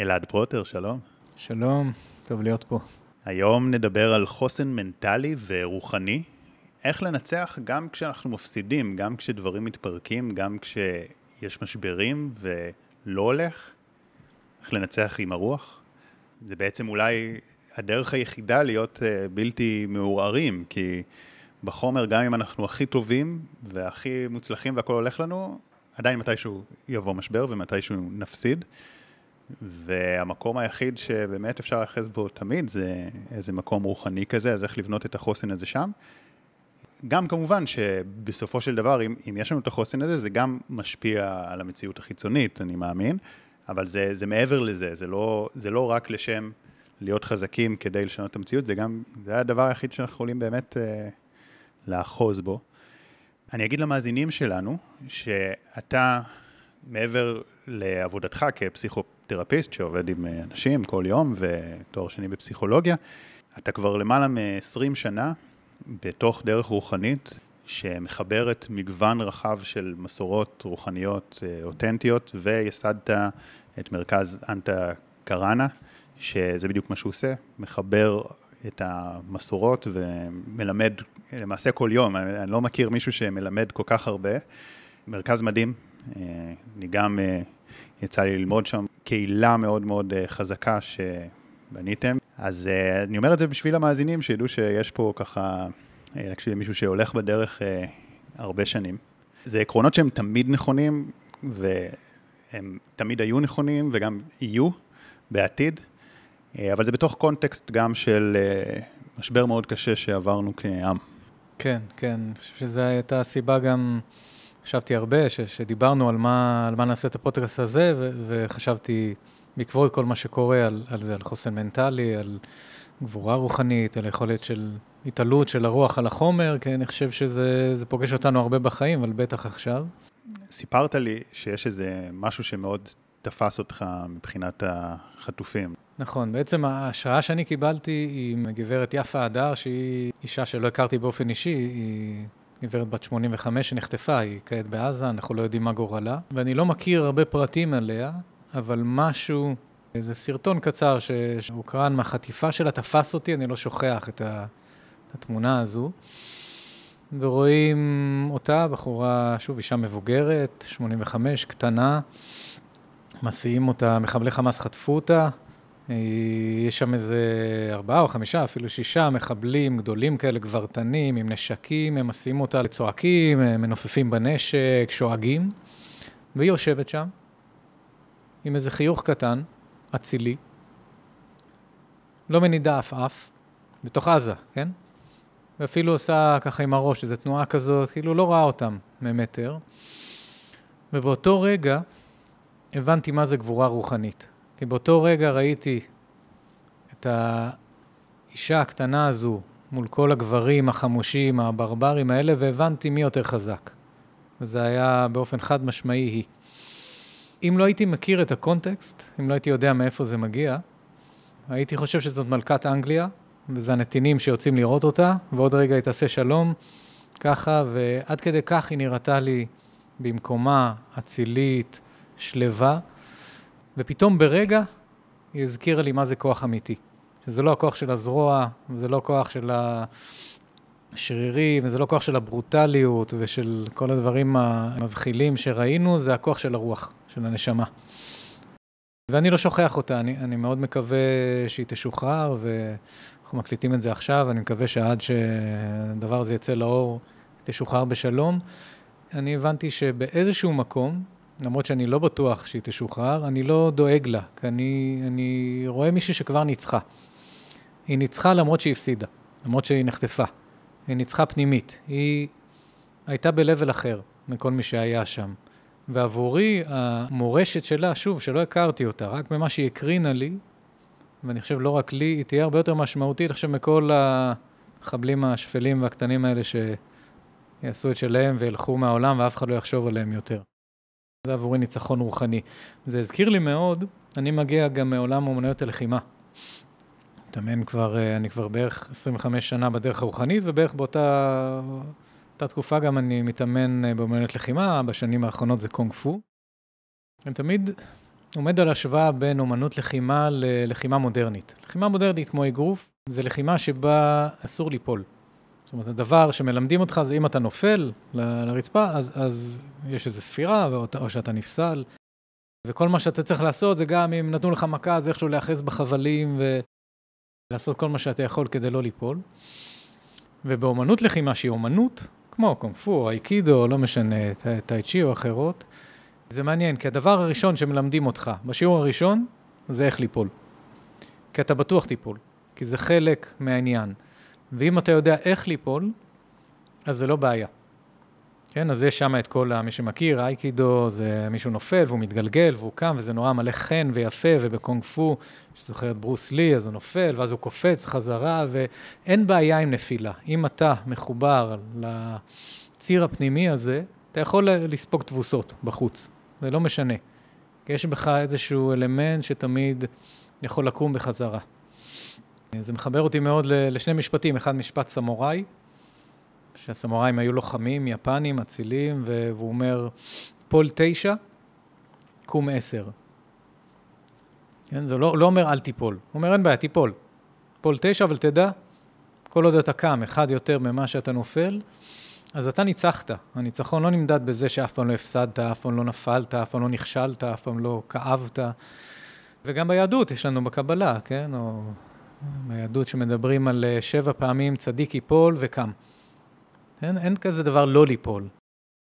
אלעד פרוטר, שלום. שלום, טוב להיות פה. היום נדבר על חוסן מנטלי ורוחני. איך לנצח גם כשאנחנו מפסידים, גם כשדברים מתפרקים, גם כשיש משברים ולא הולך. איך לנצח עם הרוח. זה בעצם אולי הדרך היחידה להיות uh, בלתי מעורערים, כי בחומר, גם אם אנחנו הכי טובים והכי מוצלחים והכל הולך לנו, עדיין מתישהו יבוא משבר ומתישהו נפסיד. והמקום היחיד שבאמת אפשר להיאחז בו תמיד זה איזה מקום רוחני כזה, אז איך לבנות את החוסן הזה שם. גם כמובן שבסופו של דבר, אם, אם יש לנו את החוסן הזה, זה גם משפיע על המציאות החיצונית, אני מאמין, אבל זה, זה מעבר לזה, זה לא, זה לא רק לשם להיות חזקים כדי לשנות את המציאות, זה גם, זה הדבר היחיד שאנחנו יכולים באמת אה, לאחוז בו. אני אגיד למאזינים שלנו, שאתה, מעבר לעבודתך כפסיכותרפיסט שעובד עם אנשים כל יום ותואר שני בפסיכולוגיה, אתה כבר למעלה מ-20 שנה בתוך דרך רוחנית שמחברת מגוון רחב של מסורות רוחניות אה, אותנטיות, וייסדת את מרכז אנטה קראנה, שזה בדיוק מה שהוא עושה, מחבר את המסורות ומלמד למעשה כל יום, אני לא מכיר מישהו שמלמד כל כך הרבה. מרכז מדהים, אה, אני גם, אה, יצא לי ללמוד שם קהילה מאוד מאוד חזקה שבניתם. אז אני אומר את זה בשביל המאזינים, שידעו שיש פה ככה להקשיב למישהו שהולך בדרך אה, הרבה שנים. זה עקרונות שהם תמיד נכונים, והם תמיד היו נכונים וגם יהיו בעתיד, אה, אבל זה בתוך קונטקסט גם של אה, משבר מאוד קשה שעברנו כעם. כן, כן, אני חושב שזו הייתה הסיבה גם, חשבתי הרבה, ש, שדיברנו על מה, על מה נעשה את הפודקאסט הזה, ו, וחשבתי בעקבות כל מה שקורה על, על זה, על חוסן מנטלי, על גבורה רוחנית, על יכולת של התעלות של הרוח על החומר, כי אני חושב שזה פוגש אותנו הרבה בחיים, אבל בטח עכשיו. סיפרת לי שיש איזה משהו שמאוד תפס אותך מבחינת החטופים. נכון, בעצם ההשראה שאני קיבלתי היא מגברת יפה הדר, שהיא אישה שלא הכרתי באופן אישי, היא גברת בת 85 שנחטפה, היא כעת בעזה, אנחנו לא יודעים מה גורלה, ואני לא מכיר הרבה פרטים עליה, אבל משהו, איזה סרטון קצר שהוקרן מהחטיפה שלה תפס אותי, אני לא שוכח את. התמונה הזו, ורואים אותה, בחורה, שוב, אישה מבוגרת, 85, קטנה, מסיעים אותה, מחבלי חמאס חטפו אותה, יש שם איזה ארבעה או חמישה, אפילו שישה מחבלים גדולים כאלה, גברתנים, עם נשקים, הם מסיעים אותה לצועקים, מנופפים בנשק, שואגים, והיא יושבת שם, עם איזה חיוך קטן, אצילי, לא מנידה עפעף, בתוך עזה, כן? ואפילו עושה ככה עם הראש, איזו תנועה כזאת, כאילו לא ראה אותם ממטר. ובאותו רגע הבנתי מה זה גבורה רוחנית. כי באותו רגע ראיתי את האישה הקטנה הזו מול כל הגברים החמושים, הברברים האלה, והבנתי מי יותר חזק. וזה היה באופן חד משמעי היא. אם לא הייתי מכיר את הקונטקסט, אם לא הייתי יודע מאיפה זה מגיע, הייתי חושב שזאת מלכת אנגליה, וזה הנתינים שיוצאים לראות אותה, ועוד רגע היא תעשה שלום, ככה, ועד כדי כך היא נראתה לי במקומה, אצילית, שלווה, ופתאום ברגע היא הזכירה לי מה זה כוח אמיתי. שזה לא הכוח של הזרוע, וזה לא כוח של השרירים, וזה לא כוח של הברוטליות ושל כל הדברים המבחילים שראינו, זה הכוח של הרוח, של הנשמה. ואני לא שוכח אותה, אני, אני מאוד מקווה שהיא תשוחרר, אנחנו מקליטים את זה עכשיו, אני מקווה שעד שהדבר הזה יצא לאור, תשוחרר בשלום. אני הבנתי שבאיזשהו מקום, למרות שאני לא בטוח שהיא תשוחרר, אני לא דואג לה, כי אני, אני רואה מישהי שכבר ניצחה. היא ניצחה למרות שהיא הפסידה, למרות שהיא נחטפה. היא ניצחה פנימית. היא הייתה ב-level אחר מכל מי שהיה שם. ועבורי, המורשת שלה, שוב, שלא הכרתי אותה, רק במה שהיא הקרינה לי, ואני חושב לא רק לי, היא תהיה הרבה יותר משמעותית עכשיו מכל המחבלים השפלים והקטנים האלה שיעשו את שלהם וילכו מהעולם ואף אחד לא יחשוב עליהם יותר. זה עבורי ניצחון רוחני. זה הזכיר לי מאוד, אני מגיע גם מעולם אומנויות הלחימה. מתאמן כבר, אני כבר בערך 25 שנה בדרך הרוחנית, ובערך באותה תקופה גם אני מתאמן באומנויות לחימה, בשנים האחרונות זה קונג פו. אני תמיד עומד על השוואה בין אומנות לחימה ללחימה מודרנית. לחימה מודרנית כמו אגרוף, זה לחימה שבה אסור ליפול. זאת אומרת, הדבר שמלמדים אותך זה אם אתה נופל לרצפה, אז, אז יש איזו ספירה, או, או שאתה נפסל. וכל מה שאתה צריך לעשות זה גם אם נתנו לך מכה, זה איכשהו להיאחז בחבלים ולעשות כל מה שאתה יכול כדי לא ליפול. ובאומנות לחימה שהיא אומנות, כמו קונג פו, אייקידו, לא משנה, טאי צ'י או אחרות, זה מעניין, כי הדבר הראשון שמלמדים אותך בשיעור הראשון, זה איך ליפול. כי אתה בטוח תיפול, כי זה חלק מהעניין. ואם אתה יודע איך ליפול, אז זה לא בעיה. כן, אז יש שם את כל, מי שמכיר, אייקידו, זה מישהו נופל והוא מתגלגל והוא קם, וזה נורא מלא חן ויפה, ובקונג פו, שזוכר את ברוס לי, אז הוא נופל, ואז הוא קופץ חזרה, ואין בעיה עם נפילה. אם אתה מחובר לציר הפנימי הזה, אתה יכול לספוג תבוסות בחוץ, זה לא משנה. יש בך איזשהו אלמנט שתמיד יכול לקום בחזרה. זה מחבר אותי מאוד לשני משפטים, אחד משפט סמוראי, שהסמוראים היו לוחמים, יפנים, אצילים, והוא אומר, פול תשע, קום עשר. כן, זה לא, לא אומר אל תיפול, הוא אומר אין בעיה, תיפול. פול תשע, אבל תדע, כל עוד אתה קם אחד יותר ממה שאתה נופל, אז אתה ניצחת. הניצחון לא נמדד בזה שאף פעם לא הפסדת, אף פעם לא נפלת, אף פעם לא נכשלת, אף פעם לא כאבת. וגם ביהדות יש לנו בקבלה, כן? או ביהדות שמדברים על אה, שבע פעמים צדיק ייפול וקם. אין, אין כזה דבר לא ליפול.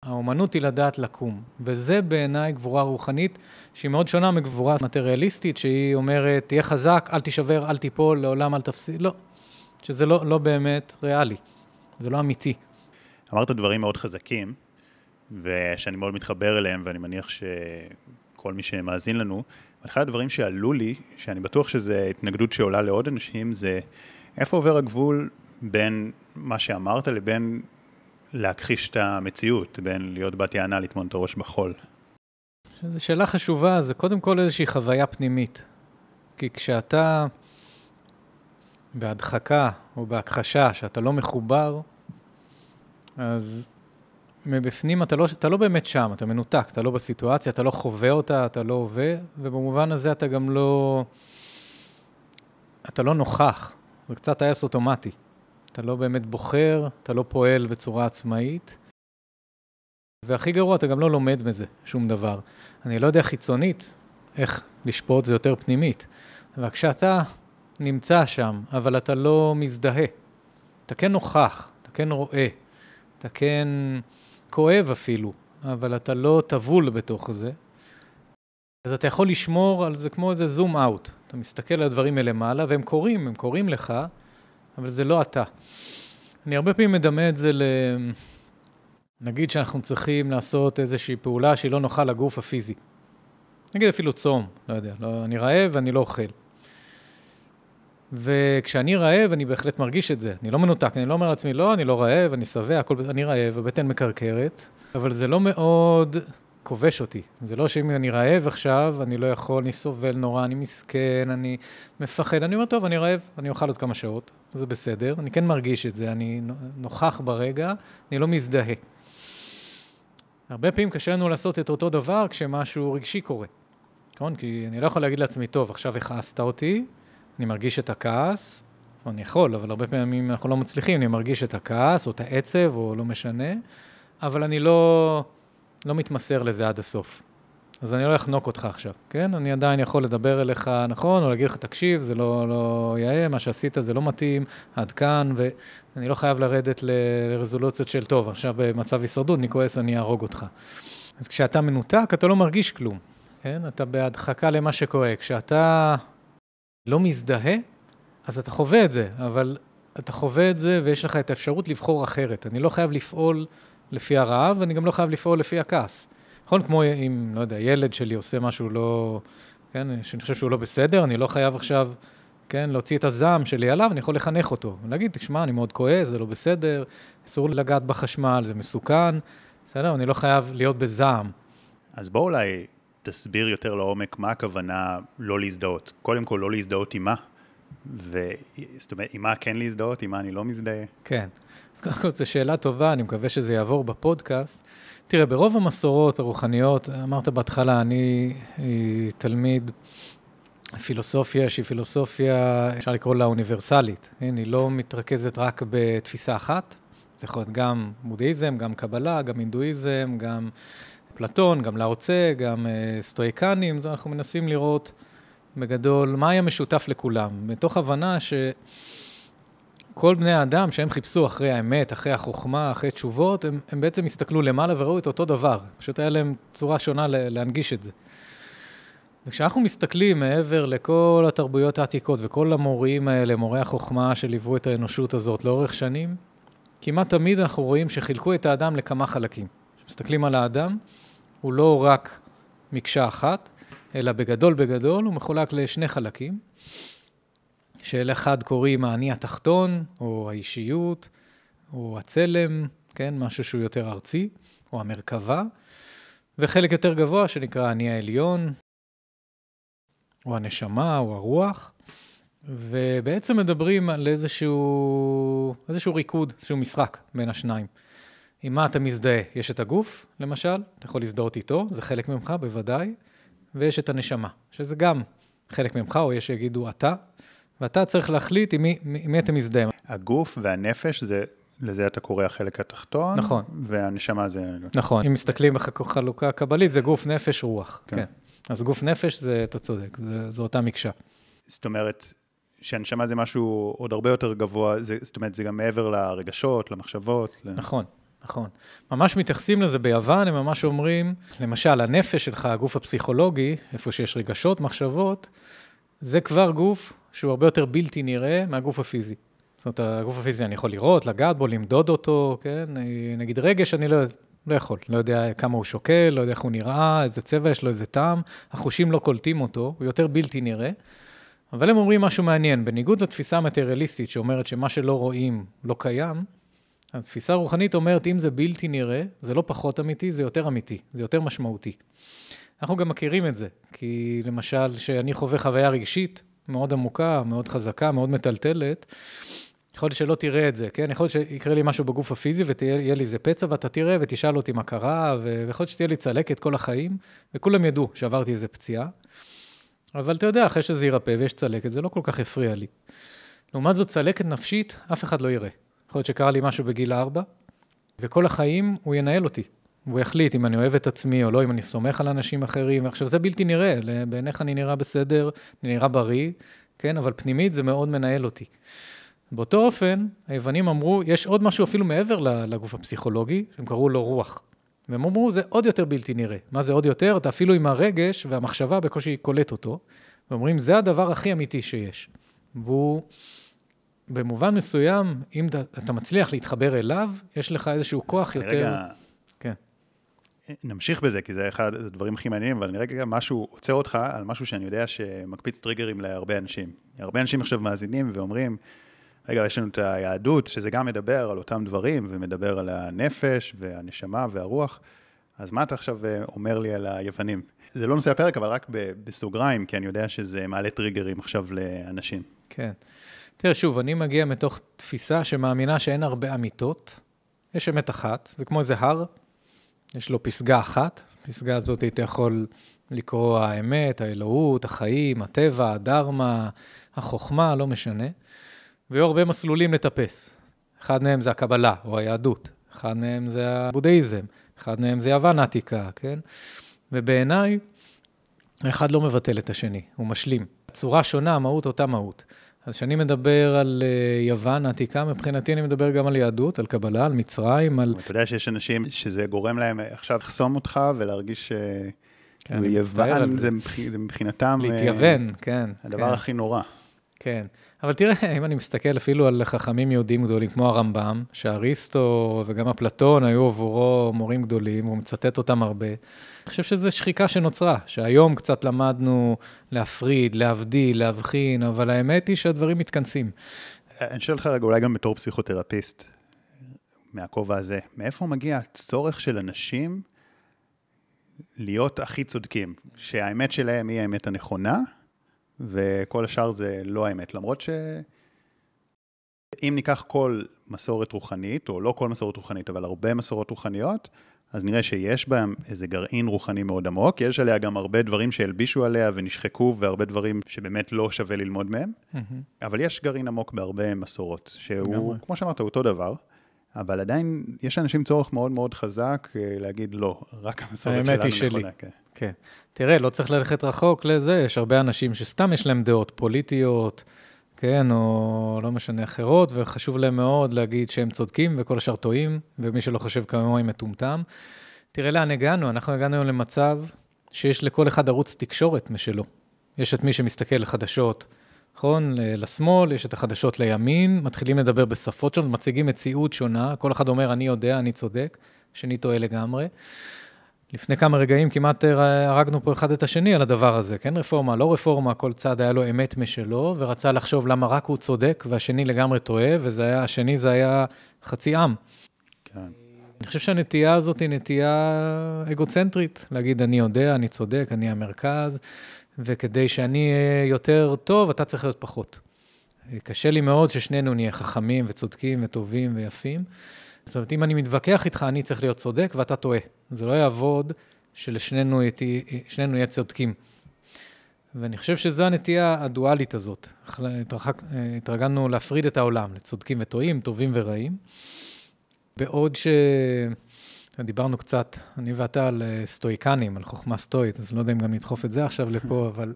האומנות היא לדעת לקום, וזה בעיניי גבורה רוחנית שהיא מאוד שונה מגבורה מטריאליסטית, שהיא אומרת, תהיה חזק, אל תישבר, אל תיפול, לעולם אל תפסיד, לא. שזה לא, לא באמת ריאלי, זה לא אמיתי. אמרת דברים מאוד חזקים, ושאני מאוד מתחבר אליהם, ואני מניח שכל מי שמאזין לנו, אחד הדברים שעלו לי, שאני בטוח שזו התנגדות שעולה לעוד אנשים, זה איפה עובר הגבול בין מה שאמרת לבין להכחיש את המציאות, בין להיות בת יענה לטמון את הראש בחול. זו שאלה חשובה, זה קודם כל איזושהי חוויה פנימית. כי כשאתה בהדחקה או בהכחשה, שאתה לא מחובר, אז מבפנים אתה לא, אתה לא באמת שם, אתה מנותק, אתה לא בסיטואציה, אתה לא חווה אותה, אתה לא הווה, ובמובן הזה אתה גם לא... אתה לא נוכח, זה קצת טייס אוטומטי. אתה לא באמת בוחר, אתה לא פועל בצורה עצמאית. והכי גרוע, אתה גם לא לומד מזה שום דבר. אני לא יודע חיצונית איך לשפוט, זה יותר פנימית. אבל כשאתה נמצא שם, אבל אתה לא מזדהה, אתה כן נוכח, אתה כן רואה, אתה כן כואב אפילו, אבל אתה לא טבול בתוך זה, אז אתה יכול לשמור על זה כמו איזה זום אאוט. אתה מסתכל על הדברים מלמעלה, והם קורים, הם קורים לך, אבל זה לא אתה. אני הרבה פעמים מדמה את זה ל... נגיד שאנחנו צריכים לעשות איזושהי פעולה שהיא לא נוחה לגוף הפיזי. נגיד אפילו צום, לא יודע, לא, אני רעב ואני לא אוכל. וכשאני רעב, אני בהחלט מרגיש את זה. אני לא מנותק, אני לא אומר לעצמי, לא, אני לא רעב, אני שבע, הכל, אני רעב, הבטן מקרקרת, אבל זה לא מאוד כובש אותי. זה לא שאם אני רעב עכשיו, אני לא יכול, אני סובל נורא, אני מסכן, אני מפחד. אני אומר, טוב, אני רעב, אני אוכל עוד כמה שעות, זה בסדר. אני כן מרגיש את זה, אני נוכח ברגע, אני לא מזדהה. הרבה פעמים קשה לנו לעשות את אותו דבר כשמשהו רגשי קורה. נכון? כי אני לא יכול להגיד לעצמי, טוב, עכשיו הכעסת אותי, אני מרגיש את הכעס, זאת אומרת, אני יכול, אבל הרבה פעמים אנחנו לא מצליחים, אני מרגיש את הכעס, או את העצב, או לא משנה, אבל אני לא, לא מתמסר לזה עד הסוף. אז אני לא אחנוק אותך עכשיו, כן? אני עדיין יכול לדבר אליך נכון, או להגיד לך, תקשיב, זה לא, לא יאה, מה שעשית זה לא מתאים, עד כאן, ואני לא חייב לרדת לרזולוציות של, טוב, עכשיו במצב הישרדות, אני כועס, אני אהרוג אותך. אז כשאתה מנותק, אתה לא מרגיש כלום, כן? אתה בהדחקה למה שקורה. כשאתה לא מזדהה, אז אתה חווה את זה, אבל אתה חווה את זה ויש לך את האפשרות לבחור אחרת. אני לא חייב לפעול לפי הרעב, ואני גם לא חייב לפעול לפי הכעס. נכון? כמו אם, לא יודע, ילד שלי עושה משהו לא, כן, שאני חושב שהוא לא בסדר, אני לא חייב עכשיו, כן, להוציא את הזעם שלי עליו, אני יכול לחנך אותו. ולהגיד, תשמע, אני מאוד כועס, זה לא בסדר, אסור לגעת בחשמל, זה מסוכן, בסדר? אני לא חייב להיות בזעם. אז בוא אולי תסביר יותר לעומק מה הכוונה לא להזדהות. קודם כל, לא להזדהות עם מה? וזאת אומרת, עם מה כן להזדהות, עם מה אני לא מזדהה? כן. אז קודם כל, זו שאלה טובה, אני מקווה שזה יעבור בפודקאסט. תראה, ברוב המסורות הרוחניות, אמרת בהתחלה, אני אה, תלמיד פילוסופיה שהיא פילוסופיה, אפשר לקרוא לה אוניברסלית. כן? היא לא מתרכזת רק בתפיסה אחת, זה יכול להיות גם בודהיזם, גם קבלה, גם הינדואיזם, גם אפלטון, גם לאוצה, גם uh, סטואיקנים, אנחנו מנסים לראות בגדול מה היה משותף לכולם, מתוך הבנה שכל בני האדם שהם חיפשו אחרי האמת, אחרי החוכמה, אחרי תשובות, הם, הם בעצם הסתכלו למעלה וראו את אותו דבר, פשוט היה להם צורה שונה להנגיש את זה. וכשאנחנו מסתכלים מעבר לכל התרבויות העתיקות וכל המורים האלה, מורי החוכמה שליוו את האנושות הזאת לאורך שנים, כמעט תמיד אנחנו רואים שחילקו את האדם לכמה חלקים. כשמסתכלים על האדם, הוא לא רק מקשה אחת, אלא בגדול בגדול הוא מחולק לשני חלקים, שלאחד קוראים האני התחתון, או האישיות, או הצלם, כן, משהו שהוא יותר ארצי, או המרכבה, וחלק יותר גבוה שנקרא האני העליון, או הנשמה, או הרוח, ובעצם מדברים על איזשהו, איזשהו ריקוד, איזשהו משחק בין השניים. עם מה אתה מזדהה? יש את הגוף, למשל, אתה יכול להזדהות איתו, זה חלק ממך, בוודאי, ויש את הנשמה, שזה גם חלק ממך, או יש שיגידו אתה, ואתה צריך להחליט עם מי, עם מי אתה מזדהה. הגוף והנפש, זה, לזה אתה קורא החלק התחתון, נכון. והנשמה זה... נכון, אם מסתכלים בחלוקה הקבלית, זה גוף, נפש, רוח, כן. כן. אז גוף, נפש, זה, אתה צודק, זה, זו אותה מקשה. זאת אומרת, שהנשמה זה משהו עוד הרבה יותר גבוה, זה, זאת אומרת, זה גם מעבר לרגשות, למחשבות. נכון. נכון. ממש מתייחסים לזה ביוון, הם ממש אומרים, למשל, הנפש שלך, הגוף הפסיכולוגי, איפה שיש רגשות, מחשבות, זה כבר גוף שהוא הרבה יותר בלתי נראה מהגוף הפיזי. זאת אומרת, הגוף הפיזי אני יכול לראות, לגעת בו, למדוד אותו, כן? נגיד רגש, אני לא, לא יכול, לא יודע כמה הוא שוקל, לא יודע איך הוא נראה, איזה צבע יש לו, איזה טעם, החושים לא קולטים אותו, הוא יותר בלתי נראה. אבל הם אומרים משהו מעניין, בניגוד לתפיסה המטריאליסטית שאומרת שמה שלא רואים לא קיים, אז תפיסה רוחנית אומרת, אם זה בלתי נראה, זה לא פחות אמיתי, זה יותר אמיתי, זה יותר משמעותי. אנחנו גם מכירים את זה, כי למשל, שאני חווה חוויה רגשית מאוד עמוקה, מאוד חזקה, מאוד מטלטלת, יכול להיות שלא תראה את זה, כן? יכול להיות שיקרה לי משהו בגוף הפיזי ותהיה לי איזה פצע ואתה תראה ותשאל אותי מה קרה, ויכול להיות שתהיה לי צלקת כל החיים, וכולם ידעו שעברתי איזה פציעה. אבל אתה יודע, אחרי שזה יירפא ויש צלקת, זה לא כל כך הפריע לי. לעומת זאת, צלקת נפשית, אף אחד לא יראה. יכול להיות שקרה לי משהו בגיל ארבע, וכל החיים הוא ינהל אותי. והוא יחליט אם אני אוהב את עצמי או לא, אם אני סומך על אנשים אחרים. עכשיו, זה בלתי נראה, בעיניך אני נראה בסדר, אני נראה בריא, כן? אבל פנימית זה מאוד מנהל אותי. באותו אופן, היוונים אמרו, יש עוד משהו אפילו מעבר לגוף הפסיכולוגי, שהם קראו לו רוח. והם אמרו, זה עוד יותר בלתי נראה. מה זה עוד יותר? אתה אפילו עם הרגש והמחשבה בקושי קולט אותו. ואומרים, זה הדבר הכי אמיתי שיש. והוא במובן מסוים, אם אתה מצליח להתחבר אליו, יש לך איזשהו כוח יותר... רגע... כן. נמשיך בזה, כי זה אחד הדברים הכי מעניינים, אבל אני רגע משהו, עוצר אותך על משהו שאני יודע שמקפיץ טריגרים להרבה אנשים. הרבה אנשים עכשיו מאזינים ואומרים, רגע, יש לנו את היהדות, שזה גם מדבר על אותם דברים, ומדבר על הנפש והנשמה והרוח, אז מה אתה עכשיו אה, אומר לי על היוונים? זה לא נושא הפרק, אבל רק בסוגריים, כי אני יודע שזה מעלה טריגרים עכשיו לאנשים. כן. תראה, שוב, אני מגיע מתוך תפיסה שמאמינה שאין הרבה אמיתות. יש אמת אחת, זה כמו איזה הר, יש לו פסגה אחת, הפסגה הזאת אתה יכול לקרוא האמת, האלוהות, החיים, הטבע, הדרמה, החוכמה, לא משנה. והיו הרבה מסלולים לטפס. אחד מהם זה הקבלה, או היהדות. אחד מהם זה הבודהיזם. אחד מהם זה יוון העתיקה, כן? ובעיניי, אחד לא מבטל את השני, הוא משלים. צורה שונה, המהות אותה מהות. אז כשאני מדבר על אה, יוון העתיקה, מבחינתי אני מדבר גם על יהדות, על קבלה, על מצרים, על... אתה יודע שיש אנשים שזה גורם להם עכשיו לחסום אותך ולהרגיש שיוון כן, זה מבחינתם... להתייוון, כן. הדבר כן. הכי נורא. כן, אבל תראה, אם אני מסתכל אפילו על חכמים יהודים גדולים כמו הרמב"ם, שאריסטו וגם אפלטון היו עבורו מורים גדולים, הוא מצטט אותם הרבה. אני חושב שזו שחיקה שנוצרה, שהיום קצת למדנו להפריד, להבדיל, להבחין, אבל האמת היא שהדברים מתכנסים. אני שואל אותך רגע, אולי גם בתור פסיכותרפיסט, מהכובע הזה, מאיפה מגיע הצורך של אנשים להיות הכי צודקים? שהאמת שלהם היא האמת הנכונה, וכל השאר זה לא האמת. למרות ש... אם ניקח כל מסורת רוחנית, או לא כל מסורת רוחנית, אבל הרבה מסורות רוחניות, אז נראה שיש בהם איזה גרעין רוחני מאוד עמוק, יש עליה גם הרבה דברים שהלבישו עליה ונשחקו, והרבה דברים שבאמת לא שווה ללמוד מהם, mm-hmm. אבל יש גרעין עמוק בהרבה מסורות, שהוא. כמו שאמרת, אותו דבר. אבל עדיין יש לאנשים צורך מאוד מאוד חזק אה, להגיד לא, רק המסורת שלנו נכונה. האמת היא שלי. כן. כן. תראה, לא צריך ללכת רחוק לזה, יש הרבה אנשים שסתם יש להם דעות פוליטיות, כן, או לא משנה אחרות, וחשוב להם מאוד להגיד שהם צודקים וכל השאר טועים, ומי שלא חושב כמוהו מטומטם. תראה לאן הגענו, אנחנו הגענו היום למצב שיש לכל אחד ערוץ תקשורת משלו. יש את מי שמסתכל לחדשות, נכון? לשמאל, יש את החדשות לימין, מתחילים לדבר בשפות שונות, מציגים מציאות שונה, כל אחד אומר, אני יודע, אני צודק, השני טועה לגמרי. לפני כמה רגעים כמעט הרגנו פה אחד את השני על הדבר הזה, כן רפורמה, לא רפורמה, כל צד היה לו אמת משלו, ורצה לחשוב למה רק הוא צודק והשני לגמרי טועה, והשני זה היה חצי עם. כן. אני חושב שהנטייה הזאת היא נטייה אגוצנטרית, להגיד, אני יודע, אני צודק, אני המרכז, וכדי שאני אהיה יותר טוב, אתה צריך להיות פחות. קשה לי מאוד ששנינו נהיה חכמים וצודקים וטובים ויפים. זאת אומרת, אם אני מתווכח איתך, אני צריך להיות צודק ואתה טועה. זה לא יעבוד שלשנינו יהיה צודקים. ואני חושב שזו הנטייה הדואלית הזאת. התרחק, התרגלנו להפריד את העולם לצודקים וטועים, טובים ורעים. בעוד ש... דיברנו קצת, אני ואתה, על אה, סטואיקנים, על חוכמה סטואית, אז לא יודע אם גם נדחוף את זה עכשיו לפה, אבל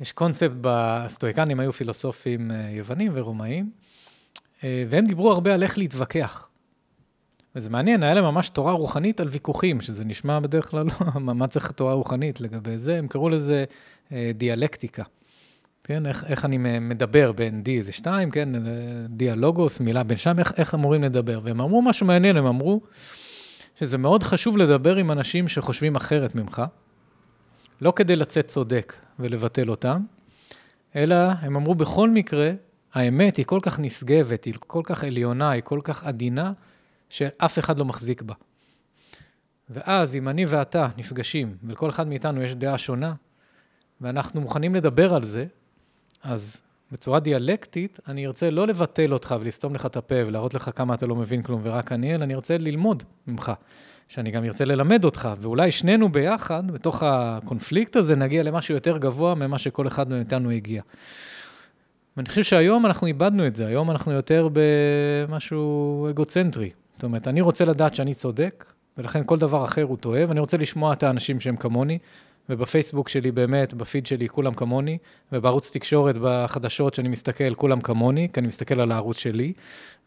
יש קונספט, בסטואיקנים היו פילוסופים אה, יוונים ורומאים, אה, והם דיברו הרבה על איך להתווכח. וזה מעניין, היה להם ממש תורה רוחנית על ויכוחים, שזה נשמע בדרך כלל לא, מה צריך תורה רוחנית לגבי זה, הם קראו לזה דיאלקטיקה. כן, איך, איך אני מדבר בין D זה שתיים, כן, דיאלוגוס, מילה בין שם, איך, איך אמורים לדבר. והם אמרו משהו מעניין, הם אמרו, שזה מאוד חשוב לדבר עם אנשים שחושבים אחרת ממך, לא כדי לצאת צודק ולבטל אותם, אלא הם אמרו בכל מקרה, האמת היא כל כך נשגבת, היא כל כך עליונה, היא כל כך עדינה, שאף אחד לא מחזיק בה. ואז אם אני ואתה נפגשים, ולכל אחד מאיתנו יש דעה שונה, ואנחנו מוכנים לדבר על זה, אז בצורה דיאלקטית, אני ארצה לא לבטל אותך ולסתום לך את הפה ולהראות לך כמה אתה לא מבין כלום ורק אני, אלא אני ארצה ללמוד ממך. שאני גם ארצה ללמד אותך, ואולי שנינו ביחד, בתוך הקונפליקט הזה, נגיע למשהו יותר גבוה ממה שכל אחד מאיתנו הגיע. ואני חושב שהיום אנחנו איבדנו את זה, היום אנחנו יותר במשהו אגוצנטרי. אומרת, אני רוצה לדעת שאני צודק, ולכן כל דבר אחר הוא טועה, ואני רוצה לשמוע את האנשים שהם כמוני, ובפייסבוק שלי באמת, בפיד שלי, כולם כמוני, ובערוץ תקשורת, בחדשות שאני מסתכל, כולם כמוני, כי אני מסתכל על הערוץ שלי,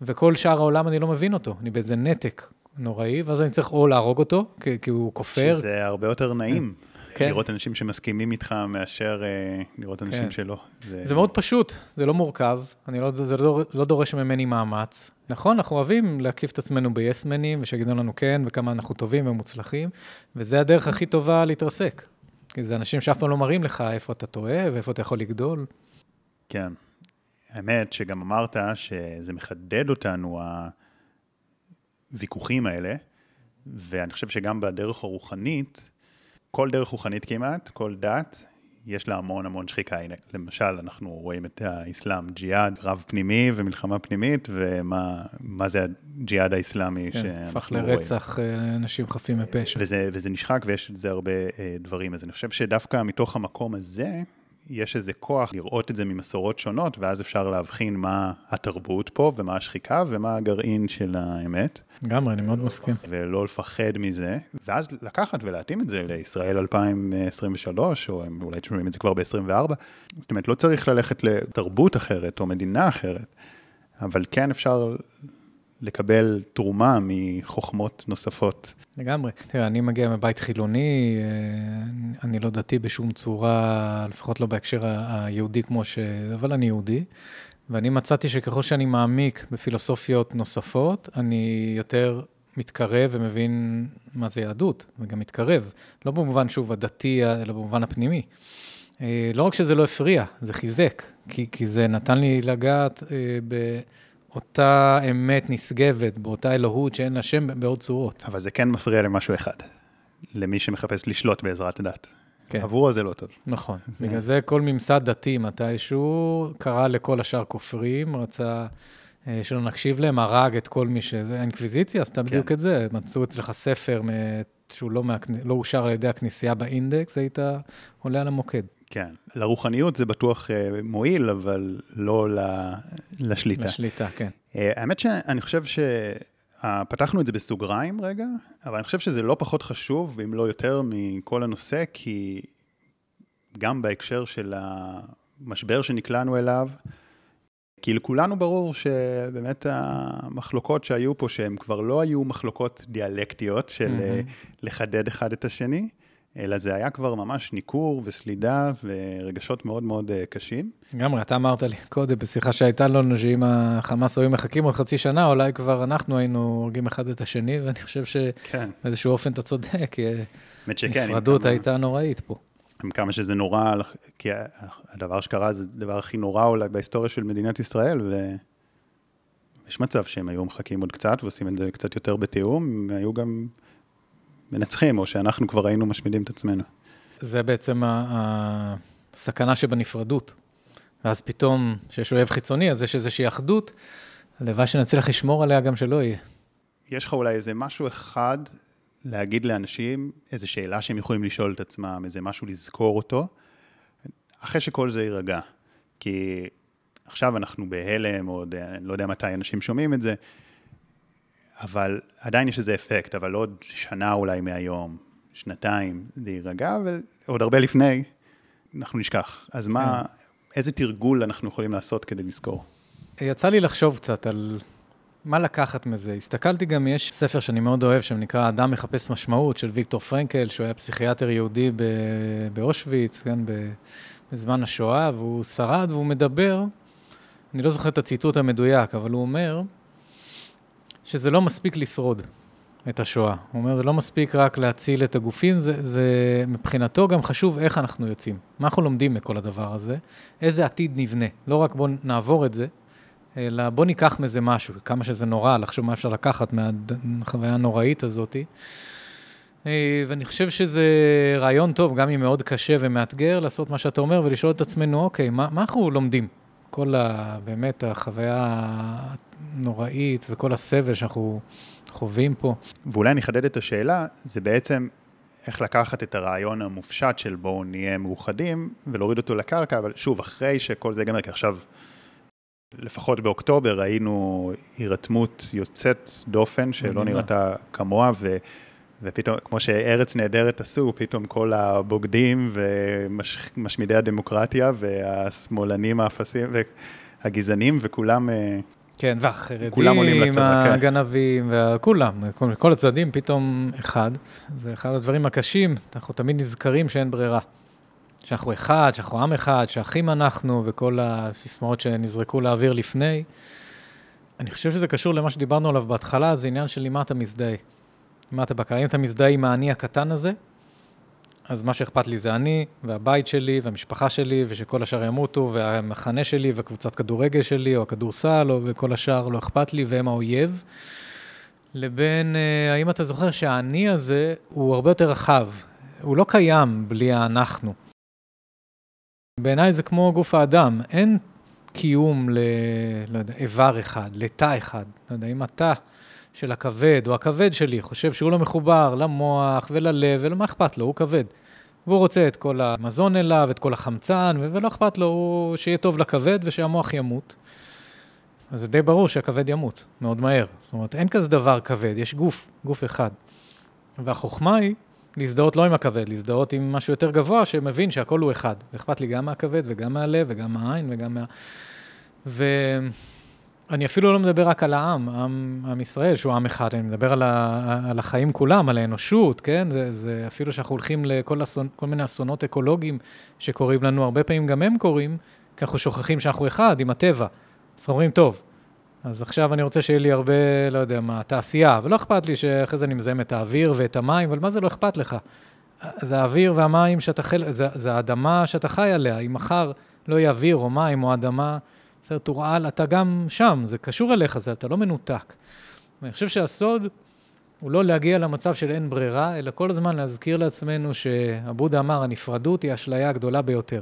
וכל שאר העולם אני לא מבין אותו, אני באיזה נתק נוראי, ואז אני צריך או להרוג אותו, כי, כי הוא כופר. שזה הרבה יותר נעים. כן. לראות אנשים שמסכימים איתך מאשר אה, לראות אנשים כן. שלא. זה... זה מאוד פשוט, זה לא מורכב, אני לא, זה לא, לא דורש ממני מאמץ. נכון, אנחנו אוהבים להקיף את עצמנו ביסמנים, ושיגידו לנו כן, וכמה אנחנו טובים ומוצלחים, וזה הדרך הכי טובה להתרסק. כי זה אנשים שאף פעם לא מראים לך איפה אתה טועה ואיפה אתה יכול לגדול. כן. האמת שגם אמרת שזה מחדד אותנו, הוויכוחים האלה, ואני חושב שגם בדרך הרוחנית, כל דרך רוחנית כמעט, כל דת, יש לה המון המון שחיקה. הנה, למשל, אנחנו רואים את האסלאם, ג'יהאד, רב פנימי ומלחמה פנימית, ומה זה הג'יהאד האסלאמי כן, שאנחנו רואים. הפך לרצח אה, אנשים חפים מפשע. וזה, וזה נשחק ויש את זה הרבה אה, דברים. אז אני חושב שדווקא מתוך המקום הזה, יש איזה כוח לראות את זה ממסורות שונות, ואז אפשר להבחין מה התרבות פה, ומה השחיקה, ומה הגרעין של האמת. לגמרי, אני מאוד מסכים. ולא לפחד מזה, ואז לקחת ולהתאים את זה לישראל 2023, או הם אולי שומעים את זה כבר ב-24. זאת אומרת, לא צריך ללכת לתרבות אחרת, או מדינה אחרת, אבל כן אפשר לקבל תרומה מחוכמות נוספות. לגמרי. תראה, אני מגיע מבית חילוני, אה, אני לא דתי בשום צורה, לפחות לא בהקשר היהודי כמו ש... אבל אני יהודי, ואני מצאתי שככל שאני מעמיק בפילוסופיות נוספות, אני יותר מתקרב ומבין מה זה יהדות, וגם מתקרב. לא במובן, שוב, הדתי, אלא במובן הפנימי. אה, לא רק שזה לא הפריע, זה חיזק, כי, כי זה נתן לי לגעת אה. אותה אמת נשגבת, באותה אלוהות שאין לה שם בעוד צורות. אבל זה כן מפריע למשהו אחד, למי שמחפש לשלוט בעזרת הדת. כן. עבורו זה לא טוב. נכון. בגלל זה כל ממסד דתי מתישהו קרא לכל השאר כופרים, רצה אה, שלא נקשיב להם, הרג את כל מי שזה, האינקוויזיציה עשתה בדיוק כן. את זה. מצאו אצלך ספר מ- שהוא לא, מהכנ- לא אושר על ידי הכנסייה באינדקס, היית עולה על המוקד. כן. לרוחניות זה בטוח אה, מועיל, אבל לא לשליטה. לשליטה, כן. אה, האמת שאני חושב שפתחנו את זה בסוגריים רגע, אבל אני חושב שזה לא פחות חשוב, אם לא יותר, מכל הנושא, כי גם בהקשר של המשבר שנקלענו אליו, כי לכולנו ברור שבאמת המחלוקות שהיו פה, שהן כבר לא היו מחלוקות דיאלקטיות של מהמם. לחדד אחד את השני, אלא זה היה כבר ממש ניכור וסלידה ורגשות מאוד מאוד אה, קשים. לגמרי, אתה אמרת לי קודם, בשיחה שהייתה לנו, שאם החמאס היו מחכים עוד חצי שנה, אולי כבר אנחנו היינו הורגים אחד את השני, ואני חושב כן, שבאיזשהו אופן אתה צודק. עם נפרדות כמה- הייתה נוראית פה. עם כמה שזה נורא, כי הדבר שקרה זה הדבר הכי נורא אולי בהיסטוריה של מדינת ישראל, ויש מצב שהם היו מחכים עוד קצת ועושים את זה קצת יותר בתיאום, היו גם מנצחים, או שאנחנו כבר היינו משמידים את עצמנו. זה בעצם הסכנה שבנפרדות. ואז פתאום, כשיש אויב חיצוני, אז יש איזושהי אחדות, הלוואי שנצליח לשמור עליה גם שלא יהיה. יש לך אולי איזה משהו אחד להגיד לאנשים, איזו שאלה שהם יכולים לשאול את עצמם, איזה משהו לזכור אותו, אחרי שכל זה יירגע. כי עכשיו אנחנו בהלם, או עוד, אני לא יודע מתי אנשים שומעים את זה, אבל עדיין יש איזה אפקט, אבל עוד שנה אולי מהיום, שנתיים, זה יירגע, ועוד הרבה לפני, אנחנו נשכח. אז מה, איזה תרגול אנחנו יכולים לעשות כדי לזכור? יצא לי לחשוב קצת על מה לקחת מזה. הסתכלתי גם, יש ספר שאני מאוד אוהב, שנקרא אדם מחפש משמעות, של ויקטור פרנקל, שהוא היה פסיכיאטר יהודי ב- באושוויץ, כן, בזמן השואה, והוא שרד והוא מדבר, אני לא זוכר את הציטוט המדויק, אבל הוא אומר שזה לא מספיק לשרוד את השואה. הוא אומר, זה לא מספיק רק להציל את הגופים, זה, זה מבחינתו גם חשוב איך אנחנו יוצאים. מה אנחנו לומדים מכל הדבר הזה? איזה עתיד נבנה. לא רק בואו נעבור את זה, אלא בוא ניקח מזה משהו, כמה שזה נורא, לחשוב מה אפשר לקחת מהחוויה הנוראית הזאת. אה, ואני חושב שזה רעיון טוב, גם אם מאוד קשה ומאתגר, לעשות מה שאתה אומר ולשאול את עצמנו, אוקיי, מה, מה אנחנו לומדים? כל ה... באמת החוויה הנוראית וכל הסבל שאנחנו חווים פה. ואולי אני אחדד את השאלה, זה בעצם איך לקחת את הרעיון המופשט של בואו נהיה מאוחדים ולהוריד אותו לקרקע, אבל שוב, אחרי שכל זה ייגמר, כי עכשיו, לפחות באוקטובר, ראינו הירתמות יוצאת דופן שלא. נראתה כמוה, ו... ופתאום, כמו שארץ נהדרת עשו, פתאום כל הבוגדים ומשמידי הדמוקרטיה והשמאלנים האפסים והגזענים וכולם אה, כן, והחרדים, כולם עולים לצבא, כן. הגנבים, וכולם, כל, כל הצדדים פתאום אחד. זה אחד הדברים הקשים, אנחנו תמיד נזכרים שאין ברירה. שאנחנו אחד, שאנחנו עם אחד, שאחים אנחנו, וכל הסיסמאות שנזרקו לאוויר לפני. אני חושב שזה קשור למה שדיברנו עליו בהתחלה, זה עניין של למה אתה מזדהה. אתה בקר, אם אתה מזדהה עם האני הקטן הזה, אז מה שאכפת לי זה אני, והבית שלי, והמשפחה שלי, ושכל השאר ימותו, והמחנה שלי, והקבוצת כדורגל שלי, או הכדורסל, וכל השאר לא אכפת לי, והם האויב. לבין, אה, האם אתה זוכר שהאני הזה הוא הרבה יותר רחב, הוא לא קיים בלי האנחנו. בעיניי זה כמו גוף האדם, אין קיום ל... לא אחד, לתא אחד. לא יודע, אם התא של הכבד, או הכבד שלי, חושב שהוא לא מחובר למוח וללב, ולמה אכפת לו, הוא כבד. והוא רוצה את כל המזון אליו, את כל החמצן, ו- ולא אכפת לו הוא... שיהיה טוב לכבד ושהמוח ימות. אז זה די ברור שהכבד ימות, מאוד מהר. זאת אומרת, אין כזה דבר כבד, יש גוף, גוף אחד. והחוכמה היא להזדהות לא עם הכבד, להזדהות עם משהו יותר גבוה, שמבין שהכל הוא אחד. ואכפת לי גם מהכבד וגם מהלב וגם מהעין וגם מה... ואני אפילו לא מדבר רק על העם, עם, עם ישראל, שהוא עם אחד, אני מדבר על, ה... על החיים כולם, על האנושות, כן? זה, זה אפילו שאנחנו הולכים לכל אסון, כל מיני אסונות אקולוגיים שקורים לנו, הרבה פעמים גם הם קורים, כי אנחנו שוכחים שאנחנו אחד עם הטבע. אז אומרים, טוב, אז עכשיו אני רוצה שיהיה לי הרבה, לא יודע מה, תעשייה, ולא אכפת לי שאחרי זה אני מזהם את האוויר ואת המים, אבל מה זה לא אכפת לך? זה האוויר והמים שאתה חלק, זה, זה האדמה שאתה חי עליה. אם מחר לא יהיה אוויר או מים או אדמה, בסדר, תורעל, אתה גם שם, זה קשור אליך, זה, אתה לא מנותק. ואני חושב שהסוד הוא לא להגיע למצב של אין ברירה, אלא כל הזמן להזכיר לעצמנו שהבודה אמר, הנפרדות היא האשליה הגדולה ביותר.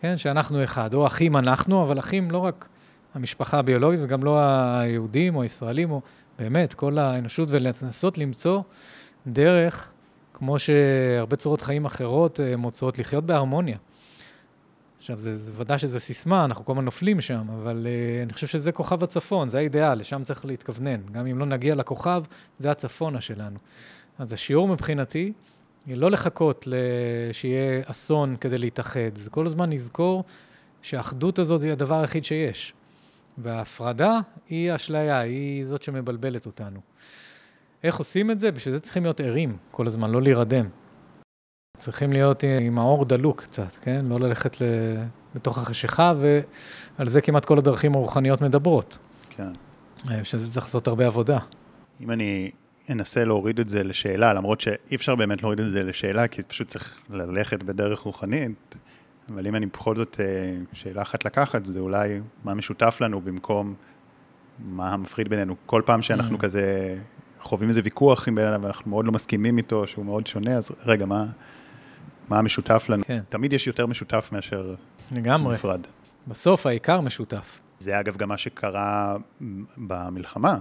כן, שאנחנו אחד, או אחים אנחנו, אבל אחים לא רק המשפחה הביולוגית וגם לא היהודים או הישראלים, או באמת, כל האנושות, ולנסות למצוא דרך, כמו שהרבה צורות חיים אחרות אה, מוצאות, לחיות בהרמוניה. עכשיו, זה, ודאי שזה סיסמה, אנחנו כל הזמן נופלים שם, אבל uh, אני חושב שזה כוכב הצפון, זה האידיאל, לשם צריך להתכוונן. גם אם לא נגיע לכוכב, זה הצפונה שלנו. אז השיעור מבחינתי, היא לא לחכות שיהיה אסון כדי להתאחד, זה כל הזמן לזכור שהאחדות הזאת היא הדבר היחיד שיש. וההפרדה היא אשליה, היא זאת שמבלבלת אותנו. איך עושים את זה? בשביל זה צריכים להיות ערים כל הזמן, לא להירדם. צריכים להיות עם האור דלוק קצת, כן? לא ללכת לתוך החשיכה, ועל זה כמעט כל הדרכים הרוחניות מדברות. כן. אה, שזה צריך לעשות הרבה עבודה. אם אני אנסה להוריד את זה לשאלה, למרות שאי אפשר באמת להוריד את זה לשאלה, כי פשוט צריך ללכת בדרך רוחנית, אבל אם אני בכל זאת, אה, שאלה אחת לקחת, זה אולי מה משותף לנו במקום מה המפחיד בינינו. כל פעם שאנחנו mm. כזה חווים איזה ויכוח עם בן אדם ואנחנו מאוד לא מסכימים איתו, שהוא מאוד שונה, אז רגע, מה, מה המשותף לנו? כן. תמיד יש יותר משותף מאשר לגמרי. מפרד. בסוף העיקר משותף. זה אגב גם מה שקרה במלחמה,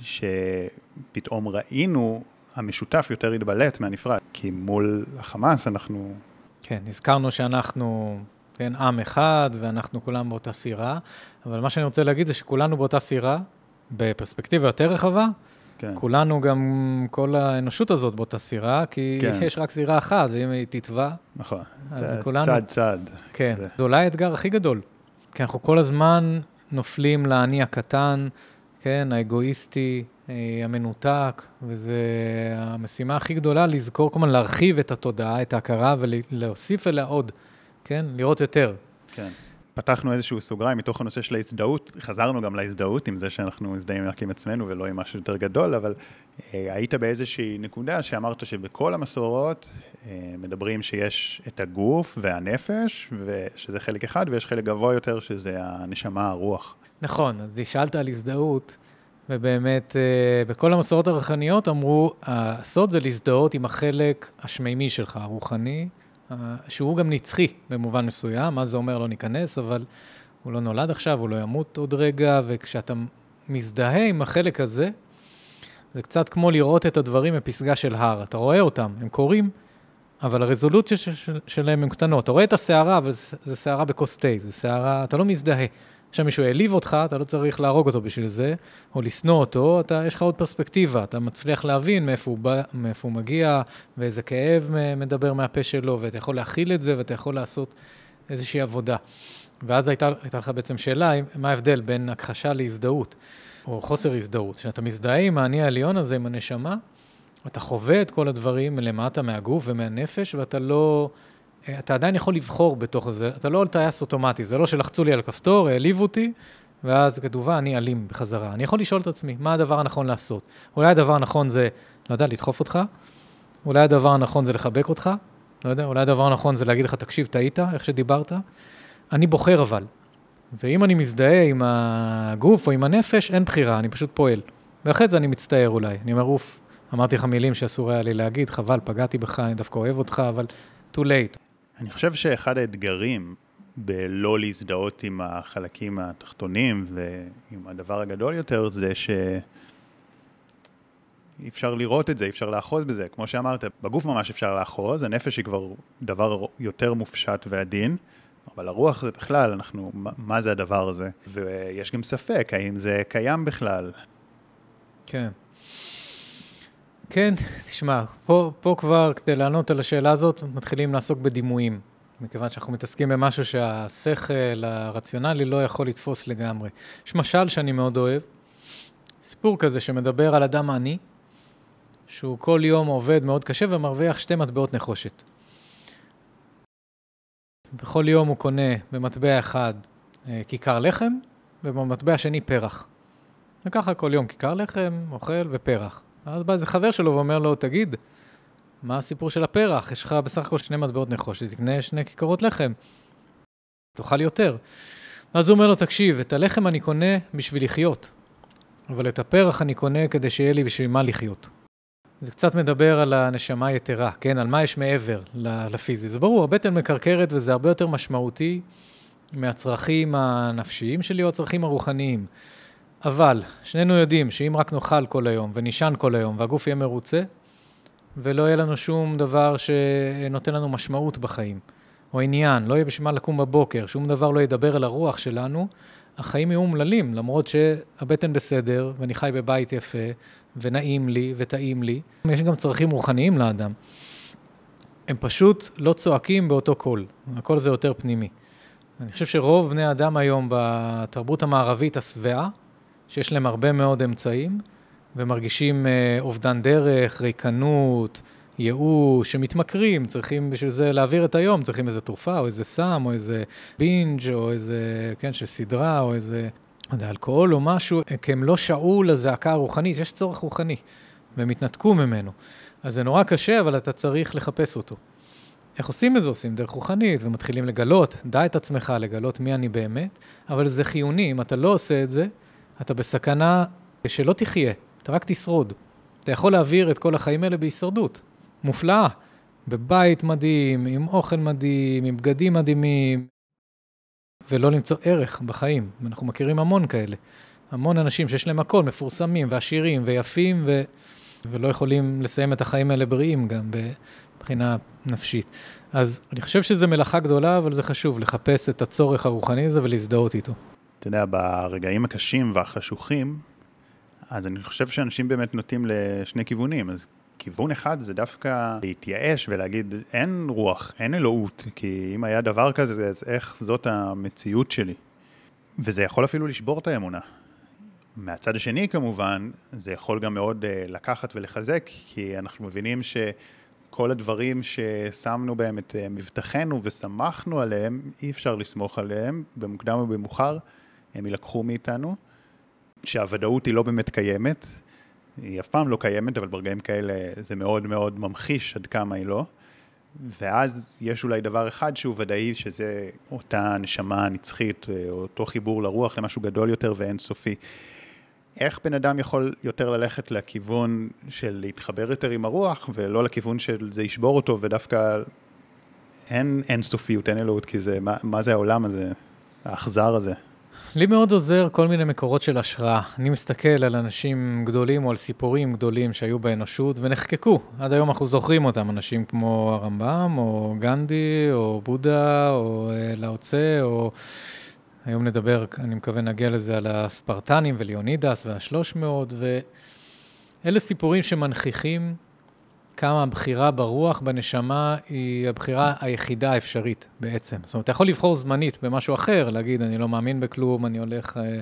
שפתאום ראינו המשותף יותר התבלט מהנפרד, כי מול החמאס אנחנו... כן, הזכרנו שאנחנו, כן, עם אחד, ואנחנו כולם באותה סירה, אבל מה שאני רוצה להגיד זה שכולנו באותה סירה, בפרספקטיבה יותר רחבה, כן. כולנו גם, כל האנושות הזאת באותה סירה, כי כן. יש רק סירה אחת, ואם היא תטבע, נכון, אז צד, כולנו... צד צד. כן, זה... זה אולי האתגר הכי גדול, כי אנחנו כל הזמן נופלים לאני הקטן, כן, האגואיסטי, אה, המנותק, וזו המשימה הכי גדולה, לזכור, כלומר, להרחיב את התודעה, את ההכרה, ולהוסיף אליה עוד, כן, לראות יותר. כן. פתחנו איזשהו סוגריים מתוך הנושא של ההזדהות, חזרנו גם להזדהות עם זה שאנחנו מזדהים רק עם עצמנו ולא עם משהו יותר גדול, אבל אה, היית באיזושהי נקודה שאמרת שבכל המסורות אה, מדברים שיש את הגוף והנפש, שזה חלק אחד, ויש חלק גבוה יותר שזה הנשמה, הרוח. נכון, אז שאלת על הזדהות, ובאמת אה, בכל המסורות הרוחניות אמרו, הסוד זה להזדהות עם החלק השמימי שלך, הרוחני. שהוא גם נצחי במובן מסוים, מה זה אומר לא ניכנס, אבל הוא לא נולד עכשיו, הוא לא ימות עוד רגע, וכשאתה מזדהה עם החלק הזה, זה קצת כמו לראות את הדברים בפסגה של הר. אתה רואה אותם, הם קורים, אבל הרזולוציה של, שלהם הן קטנות. אתה רואה את הסערה, אבל זו סערה בכוס תה, זו סערה, אתה לא מזדהה. עכשיו מישהו העליב אותך, אתה לא צריך להרוג אותו בשביל זה, או לשנוא אותו, אתה, יש לך עוד פרספקטיבה, אתה מצליח להבין מאיפה הוא, בא, מאיפה הוא מגיע, ואיזה כאב מדבר מהפה שלו, ואתה יכול להכיל את זה, ואתה יכול לעשות איזושהי עבודה. ואז הייתה, הייתה לך בעצם שאלה, מה ההבדל בין הכחשה להזדהות, או חוסר הזדהות. כשאתה מזדהה עם האני העליון הזה, עם הנשמה, אתה חווה את כל הדברים מלמטה, מהגוף ומהנפש, ואתה לא... אתה עדיין יכול לבחור בתוך זה, אתה לא טייס אוטומטי, זה לא שלחצו לי על כפתור, העליבו אותי, ואז כתובה, אני אלים בחזרה. אני יכול לשאול את עצמי, מה הדבר הנכון לעשות? אולי הדבר הנכון זה, לא יודע, לדחוף אותך, אולי הדבר הנכון זה לחבק אותך, לא יודע, אולי הדבר הנכון זה להגיד לך, תקשיב, טעית, איך שדיברת. אני בוחר אבל. ואם אני מזדהה עם הגוף או עם הנפש, אין בחירה, אני פשוט פועל. ואחרי זה אני מצטער אולי. אני אומר, אוף, אמרתי לך מילים שאסור היה לי להגיד, חבל, פגעתי בך, אני דווקא אוהב אותך, אבל too late. אני חושב שאחד האתגרים בלא להזדהות עם החלקים התחתונים ועם הדבר הגדול יותר זה שאי אפשר לראות את זה, אי אפשר לאחוז בזה. כמו שאמרת, בגוף ממש אפשר לאחוז, הנפש היא כבר דבר יותר מופשט ועדין, אבל הרוח זה בכלל, אנחנו, מה זה הדבר הזה? ויש גם ספק, האם זה קיים בכלל. כן. כן, תשמע, פה, פה כבר, כדי לענות על השאלה הזאת, מתחילים לעסוק בדימויים. מכיוון שאנחנו מתעסקים במשהו שהשכל הרציונלי לא יכול לתפוס לגמרי. יש משל שאני מאוד אוהב, סיפור כזה שמדבר על אדם עני, שהוא כל יום עובד מאוד קשה ומרוויח שתי מטבעות נחושת. בכל יום הוא קונה במטבע אחד אה, כיכר לחם, ובמטבע השני פרח. וככה כל יום כיכר לחם, אוכל ופרח. ואז בא איזה חבר שלו ואומר לו, תגיד, מה הסיפור של הפרח? יש לך בסך הכל שני מטבעות נחושת, תקנה שני כיכרות לחם. תאכל יותר. ואז הוא אומר לו, תקשיב, את הלחם אני קונה בשביל לחיות, אבל את הפרח אני קונה כדי שיהיה לי בשביל מה לחיות. זה קצת מדבר על הנשמה היתרה, כן? על מה יש מעבר לפיזי. זה ברור, הבטן מקרקרת וזה הרבה יותר משמעותי מהצרכים הנפשיים שלי או הצרכים הרוחניים. אבל שנינו יודעים שאם רק נאכל כל היום ונישן כל היום והגוף יהיה מרוצה, ולא יהיה לנו שום דבר שנותן לנו משמעות בחיים, או עניין, לא יהיה בשביל מה לקום בבוקר, שום דבר לא ידבר אל הרוח שלנו, החיים יהיו אומללים, למרות שהבטן בסדר, ואני חי בבית יפה, ונעים לי, וטעים לי. יש גם צרכים רוחניים לאדם. הם פשוט לא צועקים באותו קול, הקול זה יותר פנימי. אני חושב שרוב בני אדם היום בתרבות המערבית השבעה, שיש להם הרבה מאוד אמצעים, ומרגישים אה, אובדן דרך, ריקנות, ייאוש, שמתמכרים, צריכים בשביל זה להעביר את היום, צריכים איזה תרופה, או איזה סם, או איזה בינג', או איזה, כן, של סדרה, או איזה, לא יודע, אלכוהול או משהו, כי הם לא שעו לזעקה הרוחנית, יש צורך רוחני, והם התנתקו ממנו. אז זה נורא קשה, אבל אתה צריך לחפש אותו. איך עושים את זה? עושים דרך רוחנית, ומתחילים לגלות, דע את עצמך, לגלות מי אני באמת, אבל זה חיוני, אם אתה לא עושה את זה, אתה בסכנה שלא תחיה, אתה רק תשרוד. אתה יכול להעביר את כל החיים האלה בהישרדות, מופלאה, בבית מדהים, עם אוכל מדהים, עם בגדים מדהימים, ולא למצוא ערך בחיים. אנחנו מכירים המון כאלה. המון אנשים שיש להם הכל, מפורסמים ועשירים ויפים, ו... ולא יכולים לסיים את החיים האלה בריאים גם מבחינה נפשית. אז אני חושב שזו מלאכה גדולה, אבל זה חשוב, לחפש את הצורך הרוחני הזה ולהזדהות איתו. אתה יודע, ברגעים הקשים והחשוכים, אז אני חושב שאנשים באמת נוטים לשני כיוונים. אז כיוון אחד זה דווקא להתייאש ולהגיד, אין רוח, אין אלוהות, כי אם היה דבר כזה, אז איך זאת המציאות שלי? וזה יכול אפילו לשבור את האמונה. מהצד השני כמובן, זה יכול גם מאוד uh, לקחת ולחזק, כי אנחנו מבינים שכל הדברים ששמנו בהם את uh, מבטחנו ושמחנו עליהם, אי אפשר לסמוך עליהם, במוקדם או במאוחר הם יילקחו מאיתנו, שהוודאות היא לא באמת קיימת, היא אף פעם לא קיימת, אבל ברגעים כאלה זה מאוד מאוד ממחיש עד כמה היא לא. ואז יש אולי דבר אחד שהוא ודאי, שזה אותה נשמה נצחית, אה, אותו חיבור לרוח למשהו גדול יותר ואינסופי. איך בן אדם יכול יותר ללכת לכיוון של להתחבר יותר עם הרוח, ולא לכיוון של זה ישבור אותו, ודווקא אין אינסופיות, אין אלוהות, כי זה, מה, מה זה העולם הזה, האכזר הזה? לי מאוד עוזר כל מיני מקורות של השראה. אני מסתכל על אנשים גדולים או על סיפורים גדולים שהיו באנושות ונחקקו. עד היום אנחנו זוכרים אותם, אנשים כמו הרמב"ם, או גנדי, או בודה, או אה, לאוצה, או... היום נדבר, אני מקווה נגיע לזה, על הספרטנים וליונידס והשלוש מאות, ואלה סיפורים שמנכיחים כמה הבחירה ברוח, בנשמה, היא הבחירה היחידה האפשרית בעצם. זאת אומרת, אתה יכול לבחור זמנית במשהו אחר, להגיד, אני לא מאמין בכלום, אני הולך אה,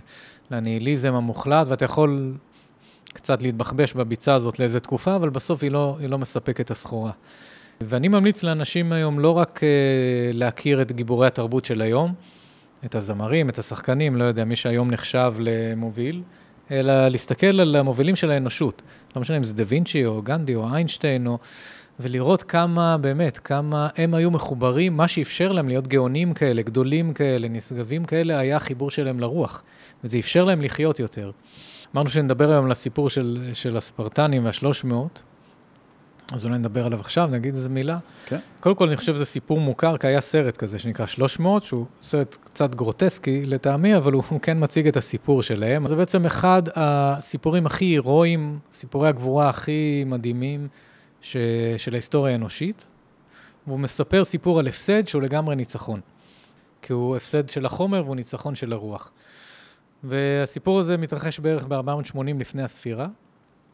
לניהיליזם המוחלט, ואתה יכול קצת להתבחבש בביצה הזאת לאיזה תקופה, אבל בסוף היא לא, היא לא מספקת את הסחורה. ואני ממליץ לאנשים היום לא רק אה, להכיר את גיבורי התרבות של היום, את הזמרים, את השחקנים, לא יודע, מי שהיום נחשב למוביל, אלא להסתכל על המובילים של האנושות. לא משנה אם זה דה וינצ'י או גנדי או איינשטיין, או... ולראות כמה, באמת, כמה הם היו מחוברים, מה שאפשר להם להיות גאונים כאלה, גדולים כאלה, נשגבים כאלה, היה החיבור שלהם לרוח. וזה אפשר להם לחיות יותר. אמרנו שנדבר היום על הסיפור של, של הספרטנים והשלוש מאות, אז אולי נדבר עליו עכשיו, נגיד איזה מילה. כן. קודם כל, אני חושב שזה סיפור מוכר, כי היה סרט כזה שנקרא 300, שהוא סרט קצת גרוטסקי לטעמי, אבל הוא, הוא כן מציג את הסיפור שלהם. זה בעצם אחד הסיפורים הכי הירואיים, סיפורי הגבורה הכי מדהימים ש, של ההיסטוריה האנושית. והוא מספר סיפור על הפסד שהוא לגמרי ניצחון. כי הוא הפסד של החומר והוא ניצחון של הרוח. והסיפור הזה מתרחש בערך ב-480 לפני הספירה.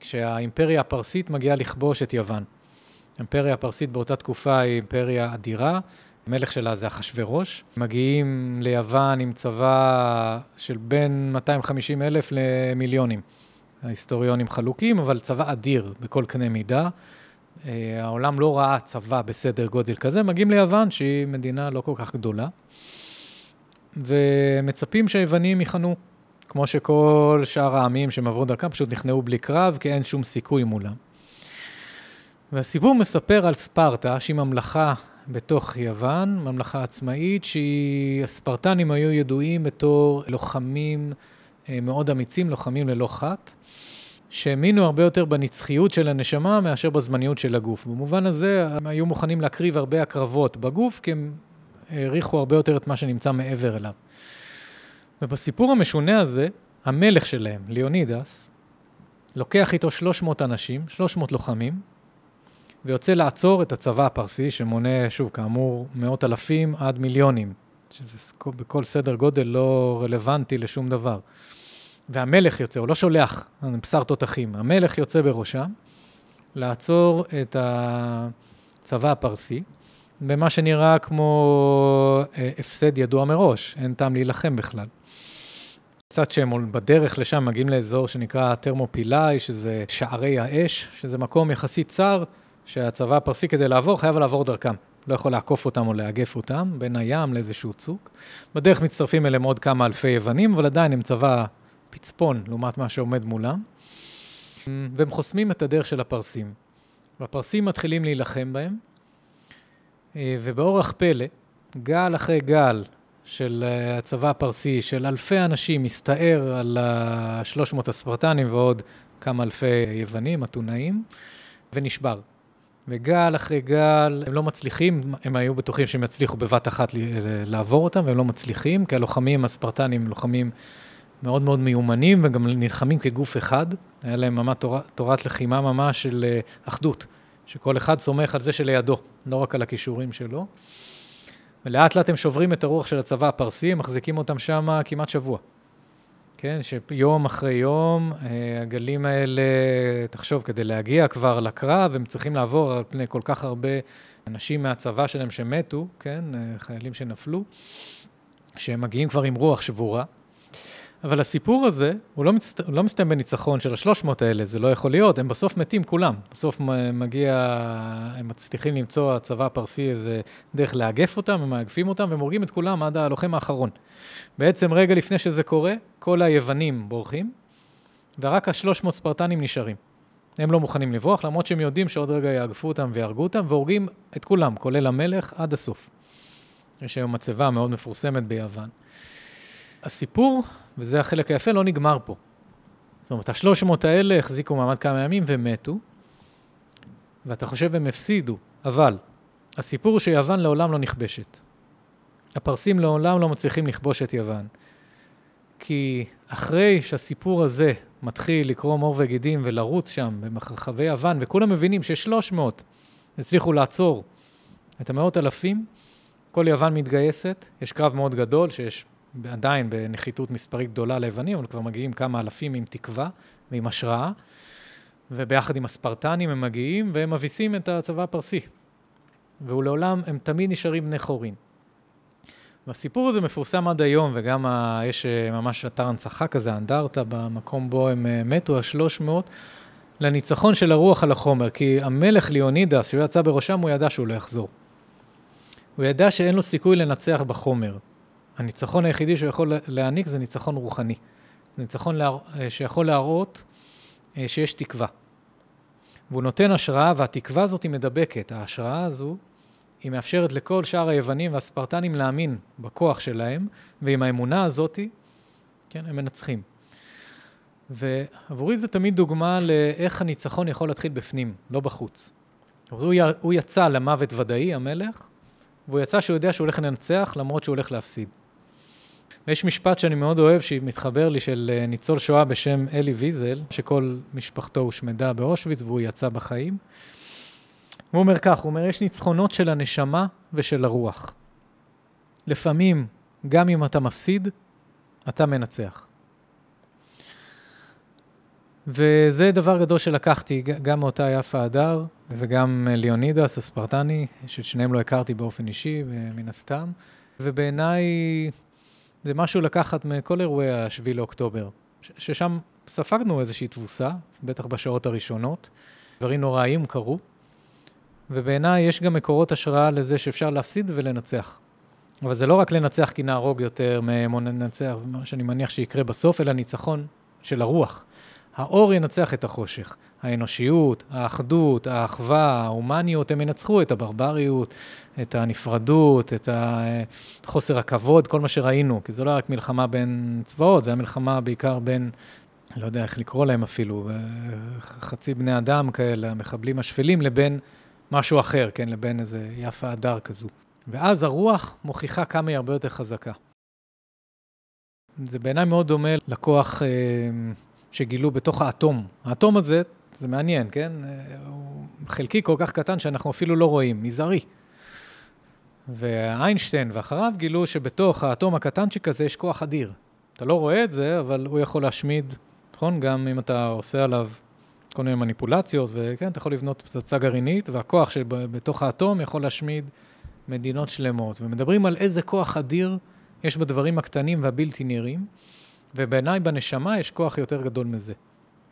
כשהאימפריה הפרסית מגיעה לכבוש את יוון. האימפריה הפרסית באותה תקופה היא אימפריה אדירה, המלך שלה זה אחשורוש. מגיעים ליוון עם צבא של בין 250 אלף למיליונים. ההיסטוריונים חלוקים, אבל צבא אדיר בכל קנה מידה. אה, העולם לא ראה צבא בסדר גודל כזה, מגיעים ליוון, שהיא מדינה לא כל כך גדולה, ומצפים שהיוונים יכנו כמו שכל שאר העמים שהם עברו דרכם פשוט נכנעו בלי קרב, כי אין שום סיכוי מולם. והסיפור מספר על ספרטה, שהיא ממלכה בתוך יוון, ממלכה עצמאית, שהספרטנים היו ידועים בתור לוחמים אה, מאוד אמיצים, לוחמים ללא חת, שהאמינו הרבה יותר בנצחיות של הנשמה מאשר בזמניות של הגוף. במובן הזה, הם היו מוכנים להקריב הרבה הקרבות בגוף, כי הם העריכו הרבה יותר את מה שנמצא מעבר אליו. ובסיפור המשונה הזה, המלך שלהם, ליאונידס, לוקח איתו 300 אנשים, 300 לוחמים, ויוצא לעצור את הצבא הפרסי, שמונה, שוב, כאמור, מאות אלפים עד מיליונים, שזה בכל סדר גודל לא רלוונטי לשום דבר. והמלך יוצא, הוא לא שולח בשר תותחים, המלך יוצא בראשם לעצור את הצבא הפרסי, במה שנראה כמו אה, הפסד ידוע מראש, אין טעם להילחם בכלל. קצת שהם בדרך לשם מגיעים לאזור שנקרא תרמופילאי, שזה שערי האש, שזה מקום יחסית צר, שהצבא הפרסי כדי לעבור חייב לעבור דרכם. לא יכול לעקוף אותם או לאגף אותם, בין הים לאיזשהו צוק. בדרך מצטרפים אליהם עוד כמה אלפי יוונים, אבל עדיין הם צבא פצפון לעומת מה שעומד מולם. והם חוסמים את הדרך של הפרסים. והפרסים מתחילים להילחם בהם, אה, ובאורח פלא, גל אחרי גל של אה, הצבא הפרסי, של אלפי אנשים, מסתער על ה-300 הספרטנים ועוד כמה אלפי יוונים, אתונאים, ונשבר. וגל אחרי גל, הם לא מצליחים, הם היו בטוחים שהם יצליחו בבת אחת לעבור אותם, והם לא מצליחים, כי הלוחמים הספרטנים הם לוחמים מאוד מאוד מיומנים, וגם נלחמים כגוף אחד. היה להם ממש תור, תורת לחימה ממש של אה, אחדות, שכל אחד סומך על זה שלידו, לא רק על הכישורים שלו. ולאט לאט הם שוברים את הרוח של הצבא הפרסי, מחזיקים אותם שם כמעט שבוע. כן, שיום אחרי יום, אה, הגלים האלה, תחשוב, כדי להגיע כבר לקרב, הם צריכים לעבור על פני כל כך הרבה אנשים מהצבא שלהם שמתו, כן, אה, חיילים שנפלו, שהם מגיעים כבר עם רוח שבורה. אבל הסיפור הזה, הוא לא, מצט... לא מסתיים בניצחון של השלוש מאות האלה, זה לא יכול להיות, הם בסוף מתים כולם. בסוף מגיע, הם מצליחים למצוא, הצבא הפרסי, איזה דרך לאגף אותם, הם מאגפים אותם, והם הורגים את כולם עד הלוחם האחרון. בעצם רגע לפני שזה קורה, כל היוונים בורחים, ורק השלוש מאות ספרטנים נשארים. הם לא מוכנים לברוח, למרות שהם יודעים שעוד רגע יאגפו אותם ויהרגו אותם, והורגים את כולם, כולל המלך, עד הסוף. יש היום מצבה מאוד מפורסמת ביוון. הסיפור וזה החלק היפה, לא נגמר פה. זאת אומרת, השלוש מאות האלה החזיקו מעמד כמה ימים ומתו, ואתה חושב הם הפסידו, אבל הסיפור שיוון לעולם לא נכבשת. הפרסים לעולם לא מצליחים לכבוש את יוון. כי אחרי שהסיפור הזה מתחיל לקרום עור וגידים ולרוץ שם במרחבי יוון, וכולם מבינים ששלוש מאות הצליחו לעצור את המאות אלפים, כל יוון מתגייסת, יש קרב מאוד גדול שיש עדיין בנחיתות מספרית גדולה ליוונים, אבל כבר מגיעים כמה אלפים עם תקווה ועם השראה, וביחד עם הספרטנים הם מגיעים והם מביסים את הצבא הפרסי. ולעולם הם תמיד נשארים בני חורין. והסיפור הזה מפורסם עד היום, וגם ה... יש אה, ממש אתר הנצחה כזה, אנדרטה, במקום בו הם אה, מתו, השלוש מאות, לניצחון של הרוח על החומר. כי המלך ליאונידס, שהוא יצא בראשם, הוא ידע שהוא לא יחזור. הוא ידע שאין לו סיכוי לנצח בחומר. הניצחון היחידי שהוא יכול להעניק זה ניצחון רוחני. ניצחון לה... אה, שיכול להראות אה, שיש תקווה. והוא נותן השראה, והתקווה הזאת היא מדבקת. ההשראה הזו, היא מאפשרת לכל שאר היוונים והספרטנים להאמין בכוח שלהם, ועם האמונה הזאת, כן, הם מנצחים. ועבורי זה תמיד דוגמה לאיך הניצחון יכול להתחיל בפנים, לא בחוץ. הוא יצא למוות ודאי, המלך, והוא יצא שהוא יודע שהוא הולך לנצח למרות שהוא הולך להפסיד. ויש משפט שאני מאוד אוהב, שמתחבר לי, של אה, ניצול שואה בשם אלי ויזל, שכל משפחתו הושמדה באושוויץ והוא יצא בחיים. הוא אומר כך, הוא אומר, יש ניצחונות של הנשמה ושל הרוח. לפעמים, גם אם אתה מפסיד, אתה מנצח. וזה דבר גדול שלקחתי גם מאותה יפה הדר וגם ליאונידס הספרטני, ששניהם לא הכרתי באופן אישי, מן הסתם. ובעיניי זה משהו לקחת מכל אירועי ה-7 לאוקטובר, ששם ספגנו איזושהי תבוסה, בטח בשעות הראשונות, דברים נוראיים קרו, ובעיניי יש גם מקורות השראה לזה שאפשר להפסיד ולנצח. אבל זה לא רק לנצח כי נהרוג יותר מהם או ננצח, מה שאני מניח שיקרה בסוף, אלא ניצחון של הרוח. האור ינצח את החושך. האנושיות, האחדות, האחווה, ההומניות, הם ינצחו את הברבריות, את הנפרדות, את חוסר הכבוד, כל מה שראינו, כי זו לא רק מלחמה בין צבאות, זו הייתה מלחמה בעיקר בין לא יודע איך לקרוא להם אפילו, אה, חצי בני אדם כאלה, המחבלים השפלים, לבין משהו אחר, כן, לבין איזה יפה הדר כזו. ואז הרוח מוכיחה כמה היא הרבה יותר חזקה. זה בעיניי מאוד דומה לכוח אה, שגילו בתוך האטום. האטום הזה, זה מעניין, כן? אה, הוא חלקי כל כך קטן שאנחנו אפילו לא רואים, מזערי. ואיינשטיין ואחריו גילו שבתוך האטום הקטנצ'יק הזה יש כוח אדיר. אתה לא רואה את זה, אבל הוא יכול להשמיד, נכון? גם אם אתה עושה עליו כל מיני מניפולציות, וכן, אתה יכול לבנות פצצה גרעינית, והכוח שבתוך האטום יכול להשמיד מדינות שלמות. ומדברים על איזה כוח אדיר יש בדברים הקטנים והבלתי נראים, ובעיניי בנשמה יש כוח יותר גדול מזה.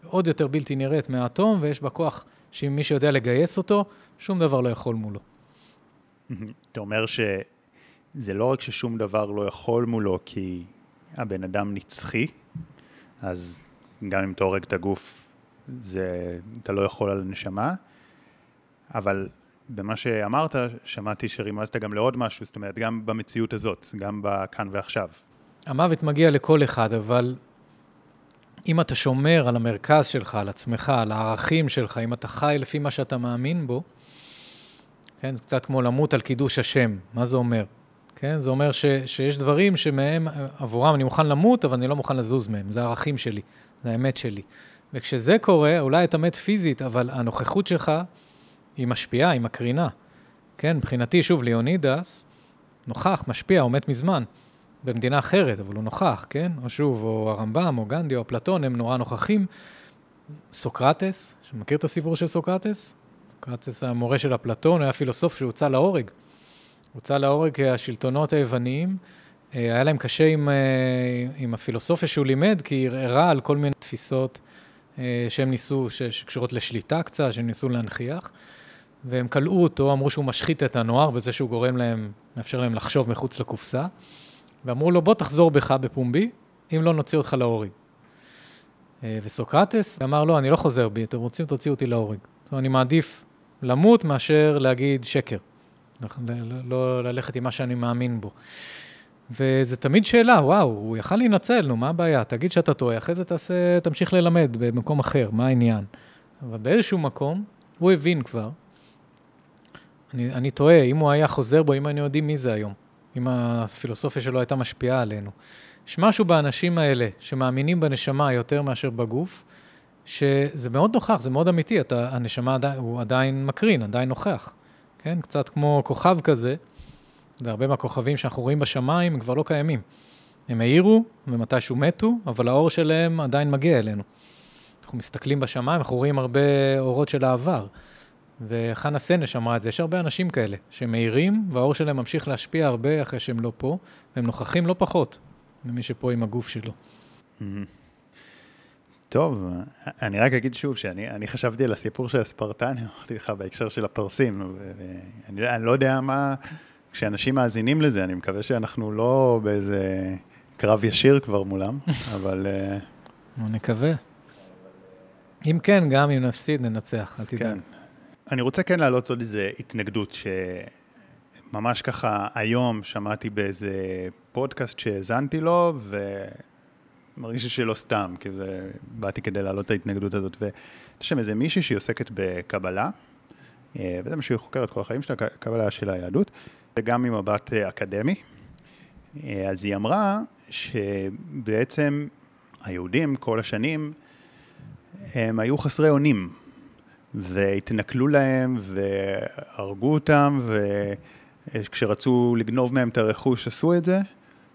עוד יותר בלתי נראית מהאטום, ויש בה כוח שאם מי שיודע לגייס אותו, שום דבר לא יכול מולו. אתה אומר שזה לא רק ששום דבר לא יכול מולו כי הבן אדם נצחי, אז גם אם אתה הורג את הגוף, זה, אתה לא יכול על הנשמה, אבל במה שאמרת, שמעתי שרימזת גם לעוד משהו, זאת אומרת, גם במציאות הזאת, גם בכאן ועכשיו. המוות מגיע לכל אחד, אבל אם אתה שומר על המרכז שלך, על עצמך, על הערכים שלך, אם אתה חי לפי מה שאתה מאמין בו, כן, זה קצת כמו למות על קידוש השם. מה זה אומר? כן, זה אומר ש, שיש דברים שמהם, עבורם אני מוכן למות, אבל אני לא מוכן לזוז מהם. זה הערכים שלי, זה האמת שלי. וכשזה קורה, אולי אתה מת פיזית, אבל הנוכחות שלך היא משפיעה, היא מקרינה. כן, מבחינתי, שוב, ליאונידס, נוכח, משפיע, הוא מת מזמן. במדינה אחרת, אבל הוא נוכח, כן? או שוב, או הרמב"ם, או גנדי, או אפלטון, הם נורא נוכחים. סוקרטס, שמכיר את הסיפור של סוקרטס? סוקרטס המורה של אפלטון, היה פילוסוף שהוצא להורג. הוצא להורג כי השלטונות היווניים, אה, היה להם קשה עם, אה, עם הפילוסופיה שהוא לימד, כי היא ערערה על כל מיני תפיסות אה, שהם ניסו, שקשורות לשליטה קצת, שהם ניסו להנכיח. והם כלאו אותו, אמרו שהוא משחית את הנוער בזה שהוא גורם להם, מאפשר להם לחשוב מחוץ לקופסה. ואמרו לו, בוא תחזור בך בפומבי, אם לא נוציא אותך להורג. וסוקרטס אמר, לא, אני לא חוזר בי, אתם רוצים, תוציאו אותי להורג. זאת אומרת, אני מעדיף למות מאשר להגיד שקר. לא ללכת עם מה שאני מאמין בו. וזה תמיד שאלה, וואו, הוא יכל להינצל, נו, מה הבעיה? תגיד שאתה טועה, אחרי זה תעשה, תמשיך ללמד במקום אחר, מה העניין? אבל באיזשהו מקום, הוא הבין כבר. אני, אני טועה, אם הוא היה חוזר בו, אם היינו יודעים מי זה היום, אם הפילוסופיה שלו הייתה משפיעה עלינו. יש משהו באנשים האלה שמאמינים בנשמה יותר מאשר בגוף, שזה מאוד נוכח, זה מאוד אמיתי, אתה, הנשמה עדיין, הוא עדיין מקרין, עדיין נוכח. כן? קצת כמו כוכב כזה, והרבה מהכוכבים שאנחנו רואים בשמיים הם כבר לא קיימים. הם העירו ומתישהו מתו, אבל האור שלהם עדיין מגיע אלינו. אנחנו מסתכלים בשמיים, אנחנו רואים הרבה אורות של העבר. וחנה סנש אמרה את זה, יש הרבה אנשים כאלה, שמאירים, והאור שלהם ממשיך להשפיע הרבה אחרי שהם לא פה, והם נוכחים לא פחות ממי שפה עם הגוף שלו. Mm-hmm. טוב, אני רק אגיד שוב שאני חשבתי על הסיפור של הספרטנים, אמרתי לך בהקשר של הפרסים, ואני לא יודע מה, כשאנשים מאזינים לזה, אני מקווה שאנחנו לא באיזה קרב ישיר כבר מולם, אבל... אה, נקווה. אם כן, גם אם נפסיד, ננצח, אל תדאג. כן. אני רוצה כן להעלות עוד איזה התנגדות, שממש ככה היום שמעתי באיזה פודקאסט שהאזנתי לו, ו... מרגיש שלא סתם, כי זה, באתי כדי להעלות את ההתנגדות הזאת. ויש שם איזה מישהי שהיא עוסקת בקבלה, אה, וזה מה שהיא חוקרת כל החיים שלה, קבלה של היהדות, וגם ממבט אה, אקדמי. אה, אז היא אמרה שבעצם היהודים כל השנים, הם היו חסרי אונים, והתנכלו להם, והרגו אותם, וכשרצו לגנוב מהם את הרכוש עשו את זה,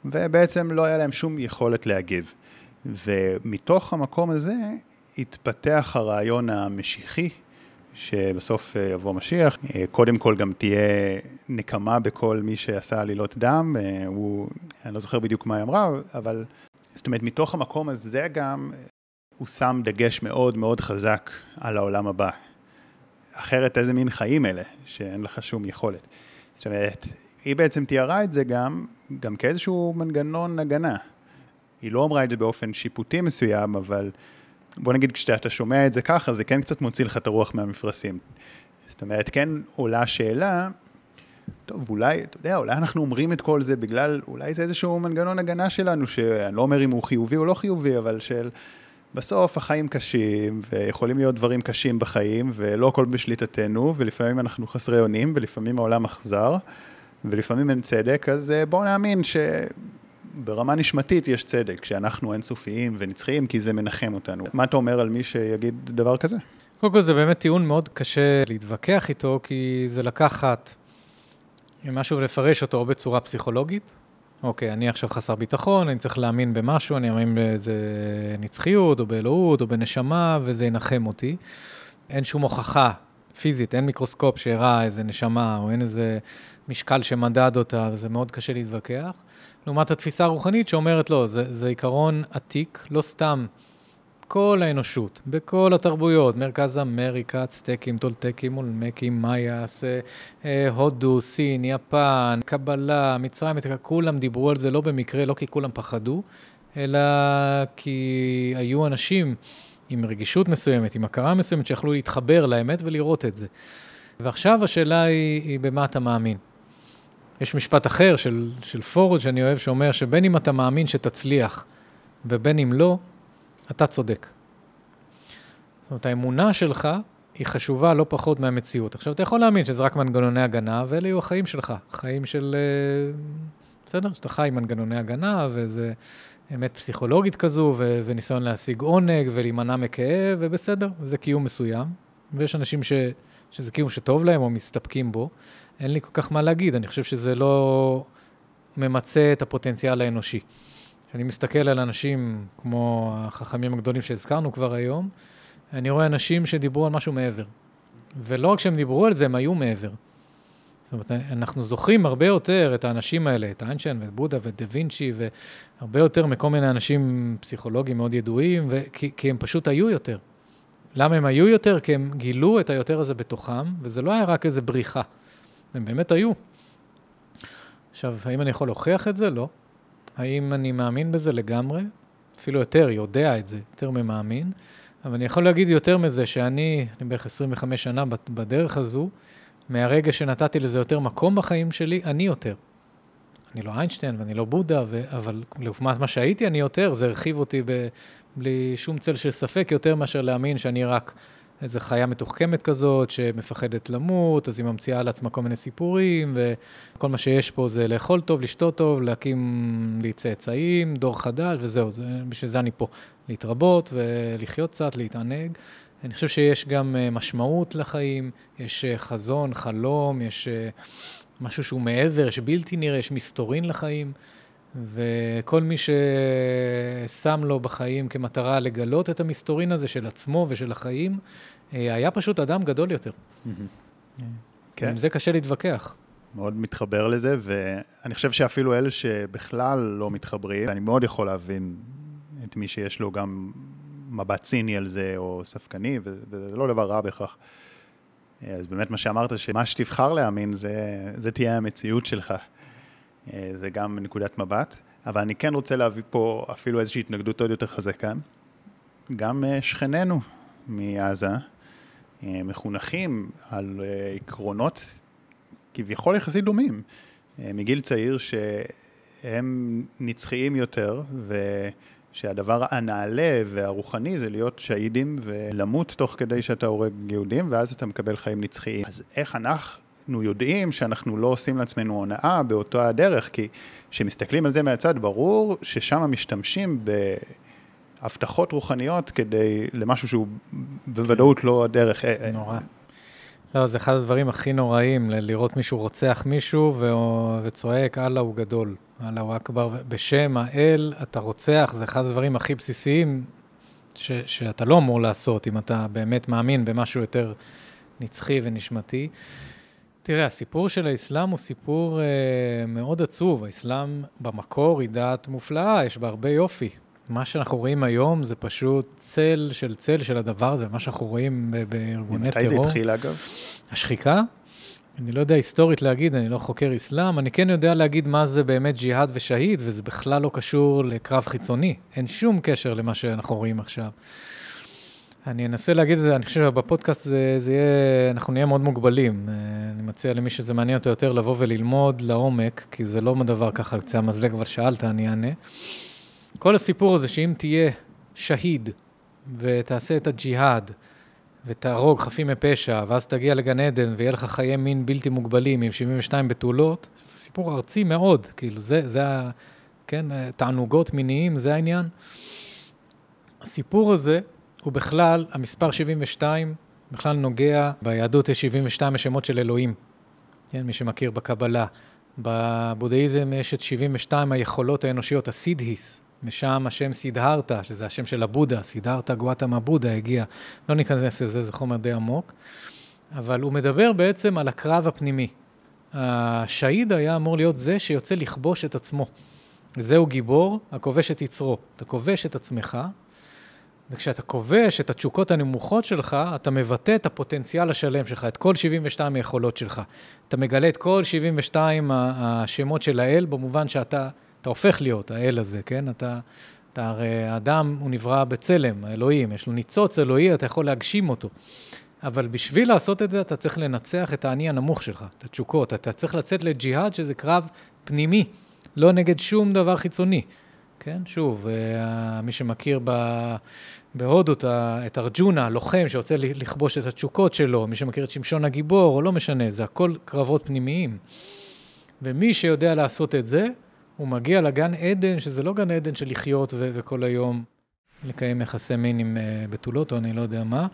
ובעצם לא היה להם שום יכולת להגיב. ומתוך המקום הזה התפתח הרעיון המשיחי, שבסוף אה, יבוא משיח, אה, קודם כל גם תהיה נקמה בכל מי שעשה עלילות דם, אה, הוא, אני לא זוכר בדיוק מה היא אמרה, אבל זאת אומרת, מתוך המקום הזה גם הוא שם דגש מאוד מאוד חזק על העולם הבא. אחרת איזה מין חיים אלה, שאין לך שום יכולת. זאת אומרת, היא בעצם תיארה את זה גם, גם כאיזשהו מנגנון הגנה. היא לא אמרה את זה באופן שיפוטי מסוים, אבל בוא נגיד כשאתה שומע את זה ככה, זה כן קצת מוציא לך את הרוח מהמפרשים. זאת אומרת, כן עולה השאלה, טוב, אולי, אתה יודע, אולי אנחנו אומרים את כל זה בגלל, אולי זה איזשהו מנגנון הגנה שלנו, שאני לא אומר אם הוא חיובי או לא חיובי, אבל של, בסוף החיים קשים, ויכולים להיות דברים קשים בחיים, ולא הכל בשליטתנו, ולפעמים אנחנו חסרי אונים, ולפעמים העולם אכזר, ולפעמים אין צדק, אז אה, בואו נאמין שברמה נשמתית יש צדק, שאנחנו אינסופיים ונצחיים, כי זה מנחם אותנו. מה אתה אומר על מי שיגיד דבר כזה? קודם כל זה באמת טיעון מאוד קשה להתווכח איתו, כי זה לקחת משהו ולפרש אותו או בצורה פסיכולוגית, אוקיי, אני עכשיו חסר ביטחון, אני צריך להאמין במשהו, אני מאמין באיזה נצחיות, או באלוהות, או בנשמה, וזה ינחם אותי. אין שום הוכחה פיזית, אין מיקרוסקופ שהראה איזה נשמה, או אין איזה משקל שמדד אותה, וזה מאוד קשה להתווכח. לעומת התפיסה הרוחנית שאומרת, לא, זה, זה עיקרון עתיק, לא סתם כל האנושות, בכל התרבויות, מרכז אמריקה, צטקים, טולטקים, אולמקים, מאיאס, אה, הודו, סין, יפן, קבלה, מצרים, כולם דיברו על זה לא במקרה, לא כי כולם פחדו, אלא כי היו אנשים עם רגישות מסוימת, עם הכרה מסוימת, שיכלו להתחבר לאמת ולראות את זה. ועכשיו השאלה היא, היא במה אתה מאמין. יש משפט אחר של, של פורד שאני אוהב, שאומר שבין אם אתה מאמין שתצליח ובין אם לא, אתה צודק. זאת אומרת, האמונה שלך היא חשובה לא פחות מהמציאות. עכשיו, אתה יכול להאמין שזה רק מנגנוני הגנה, ואלה יהיו החיים שלך. חיים של... אה, בסדר? שאתה חי עם מנגנוני הגנה, וזה אמת פסיכולוגית כזו, ו- וניסיון להשיג עונג, ולהימנע מכאב, ובסדר, זה קיום מסוים. ויש אנשים ש- שזה קיום שטוב להם, או מסתפקים בו. אין לי כל כך מה להגיד, אני חושב שזה לא ממצה את הפוטנציאל האנושי. כשאני מסתכל על אנשים כמו החכמים הגדולים שהזכרנו כבר היום, אני רואה אנשים שדיברו על משהו מעבר. ולא רק שהם דיברו על זה, הם היו מעבר. זאת אומרת, אנחנו זוכרים הרבה יותר את האנשים האלה, את איינשטיין ואת בודה ואת דה וינצ'י, והרבה יותר מכל מיני אנשים פסיכולוגיים מאוד ידועים, וכי, כי הם פשוט היו יותר. למה הם היו יותר? כי הם גילו את היותר הזה בתוכם, וזה לא היה רק איזה בריחה. הם באמת היו. עכשיו, האם אני יכול להוכיח את זה? לא. האם אני מאמין בזה לגמרי? אפילו יותר, יודע את זה, יותר ממאמין. אבל אני יכול להגיד יותר מזה, שאני, אני בערך 25 שנה בדרך הזו, מהרגע שנתתי לזה יותר מקום בחיים שלי, אני יותר. אני לא איינשטיין ואני לא בודה, ו... אבל לעומת מה שהייתי, אני יותר, זה הרחיב אותי ב... בלי שום צל של ספק, יותר מאשר להאמין שאני רק איזו חיה מתוחכמת כזאת, שמפחדת למות, אז היא ממציאה על עצמה כל מיני סיפורים, וכל מה שיש פה זה לאכול טוב, לשתות טוב, להקים לי צאצאים, דור חדש, וזהו, זה, בשביל זה אני פה. להתרבות ולחיות קצת, להתענג. אני חושב שיש גם אה, משמעות לחיים, יש אה, חזון, חלום, יש אה, משהו שהוא מעבר, יש בלתי נראה, יש מסתורין לחיים. וכל מי ששם לו בחיים כמטרה לגלות את המסתורין הזה של עצמו ושל החיים, היה פשוט אדם גדול יותר. כן. עם זה קשה להתווכח. מאוד מתחבר לזה, ואני חושב שאפילו אלה שבכלל לא מתחברים, אני מאוד יכול להבין את מי שיש לו גם מבט ציני על זה, או ספקני, וזה לא דבר רע בכך. אז באמת מה שאמרת, שמה שתבחר להאמין, זה, זה תהיה המציאות שלך. זה גם נקודת מבט, אבל אני כן רוצה להביא פה אפילו איזושהי התנגדות עוד יותר חזקה. גם אה, שכנינו מעזה אה, מחונכים על אה, עקרונות כביכול יחסית דומים, מגיל צעיר שהם נצחיים יותר, ושהדבר הנעלה והרוחני זה להיות שהידים ולמות תוך כדי שאתה הורג יהודים, ואז אתה מקבל חיים נצחיים. אז איך אנחנו... אנחנו יודעים שאנחנו לא עושים לעצמנו הונאה באותה הדרך, כי כשמסתכלים על זה מהצד, ברור ששם משתמשים בהבטחות רוחניות כדי, למשהו שהוא בוודאות לא הדרך. אה, אה. נורא. לא, זה אחד הדברים הכי נוראים, לראות מישהו רוצח מישהו וצועק, אללה הוא גדול, אללה הוא אכבר, בשם האל אתה רוצח, זה אחד הדברים הכי בסיסיים ש, שאתה לא אמור לעשות, אם אתה באמת מאמין במשהו יותר נצחי ונשמתי. תראה, הסיפור של האסלאם הוא סיפור אה, מאוד עצוב. האסלאם במקור היא דת מופלאה, יש בה הרבה יופי. מה שאנחנו רואים היום זה פשוט צל של צל של הדבר הזה, מה שאנחנו רואים בארגוני טרור. מתי זה התחיל אגב? השחיקה? אני לא יודע היסטורית להגיד, אני לא חוקר אסלאם, אני כן יודע להגיד מה זה באמת ג'יהאד ושהיד, וזה בכלל לא קשור לקרב חיצוני. אין שום קשר למה שאנחנו רואים עכשיו. אני אנסה להגיד את זה, אני חושב שבפודקאסט זה, זה יהיה, אנחנו נהיה מאוד מוגבלים. אה, אני מציע למי שזה מעניין אותו יותר לבוא וללמוד לעומק, כי זה לא דבר ככה על קצה המזלג, אבל שאלת, אני אענה. כל הסיפור הזה שאם תהיה שהיד ותעשה את הג'יהאד, ותהרוג חפים מפשע, ואז תגיע לגן עדן ויהיה לך חיי מין בלתי מוגבלים עם 72 בתולות, זה סיפור ארצי מאוד, כאילו זה, זה ה... כן, תענוגות מיניים, זה העניין. הסיפור הזה הוא בכלל, המספר 72 בכלל נוגע, ביהדות יש 72 השמות של אלוהים, כן, מי שמכיר בקבלה. בבודהיזם יש את 72 היכולות האנושיות, הסידהיס, משם השם סידהרתא, שזה השם של הבודה, סידהרתא גואטמה בודה הגיע. לא ניכנס לזה, זה חומר די עמוק. אבל הוא מדבר בעצם על הקרב הפנימי. השהיד היה אמור להיות זה שיוצא לכבוש את עצמו. זהו גיבור הכובש את יצרו. אתה כובש את עצמך, וכשאתה כובש את התשוקות הנמוכות שלך, אתה מבטא את הפוטנציאל השלם שלך, את כל 72 היכולות שלך. אתה מגלה את כל 72 השמות של האל, במובן שאתה אתה הופך להיות האל הזה, כן? אתה, אתה הרי, האדם הוא נברא בצלם, האלוהים, יש לו ניצוץ אלוהי, אתה יכול להגשים אותו. אבל בשביל לעשות את זה, אתה צריך לנצח את האני הנמוך שלך, את התשוקות. אתה צריך לצאת לג'יהאד, שזה קרב פנימי, לא נגד שום דבר חיצוני. כן, שוב, אה, מי שמכיר ב... בהודו את ארג'ונה, הלוחם שרוצה לכבוש את התשוקות שלו, מי שמכיר את שמשון הגיבור, או לא משנה, זה הכל קרבות פנימיים. ומי שיודע לעשות את זה, הוא מגיע לגן עדן, שזה לא גן עדן של לחיות ו- וכל היום לקיים יחסי מין עם uh, בתולות, או אני לא יודע מה,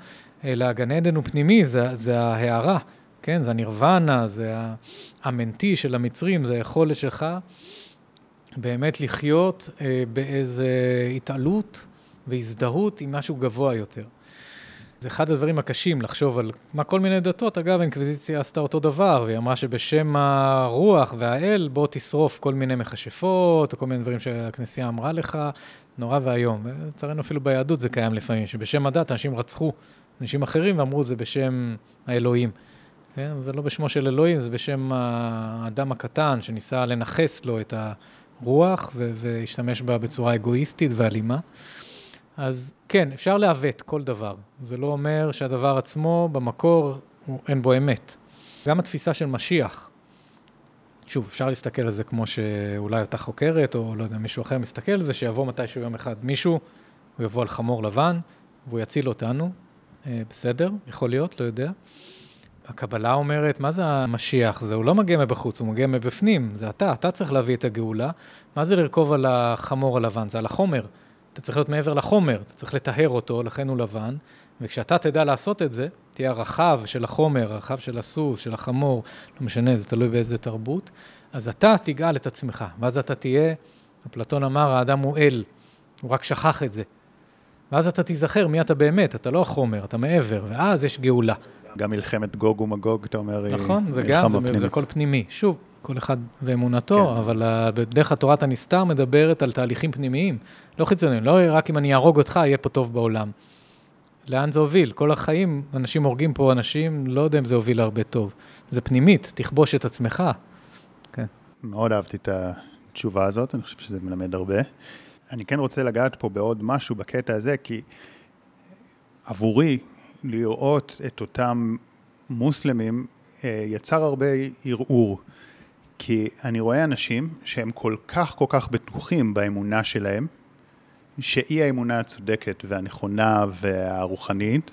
אלא הגן עדן הוא פנימי, זה, זה ההערה, כן? זה הנירוונה, זה המנטי של המצרים, זה היכולת שלך באמת לחיות uh, באיזו התעלות והזדהות עם משהו גבוה יותר. זה אחד הדברים הקשים לחשוב על מה כל מיני דתות, אגב, האינקוויזיציה עשתה אותו דבר, והיא אמרה שבשם הרוח והאל, בוא תשרוף כל מיני מכשפות, או כל מיני דברים שהכנסייה אמרה לך, נורא ואיום. לצערנו אפילו ביהדות זה קיים לפעמים, שבשם הדת אנשים רצחו אנשים אחרים ואמרו זה בשם האלוהים. כן? זה לא בשמו של אלוהים, זה בשם האדם הקטן שניסה לנכס לו את הרוח והשתמש בה בצורה אגואיסטית ואלימה. אז כן, אפשר לעוות כל דבר. זה לא אומר שהדבר עצמו, במקור, אין בו אמת. גם התפיסה של משיח, שוב, אפשר להסתכל על זה כמו שאולי אותה חוקרת, או לא יודע, מישהו אחר מסתכל על זה, שיבוא מתישהו יום אחד מישהו, הוא יבוא על חמור לבן, והוא יציל אותנו, אה, בסדר, יכול להיות, לא יודע. הקבלה אומרת, מה זה המשיח? זה הוא לא מגיע מבחוץ, הוא מגיע מבפנים, זה אתה, אתה צריך להביא את הגאולה. מה זה לרכוב על החמור הלבן? זה על החומר. אתה צריך להיות מעבר לחומר, אתה צריך לטהר אותו, לכן הוא לבן, וכשאתה תדע לעשות את זה, תהיה הרחב של החומר, הרחב של הסוס, של החמור, לא משנה, זה תלוי באיזה תרבות, אז אתה תגאל את עצמך, ואז אתה תהיה, אפלטון אמר, האדם הוא אל, הוא רק שכח את זה. ואז אתה תיזכר מי אתה באמת, אתה לא החומר, אתה מעבר, ואז יש גאולה. גם מלחמת גוג ומגוג, אתה אומר, נכון, זה גם, זה הכל פנימי. שוב, כל אחד ואמונתו, כן. אבל בדרך התורת הנסתר מדברת על תהליכים פנימיים, לא חיצוניים, לא רק אם אני אהרוג אותך, יהיה פה טוב בעולם. לאן זה הוביל? כל החיים, אנשים הורגים פה אנשים, לא יודע אם זה הוביל להרבה טוב. זה פנימית, תכבוש את עצמך. כן. מאוד אהבתי את התשובה הזאת, אני חושב שזה מלמד הרבה. אני כן רוצה לגעת פה בעוד משהו בקטע הזה, כי עבורי, לראות את אותם מוסלמים אה, יצר הרבה ערעור. כי אני רואה אנשים שהם כל כך כל כך בטוחים באמונה שלהם, שהיא האמונה הצודקת והנכונה והרוחנית,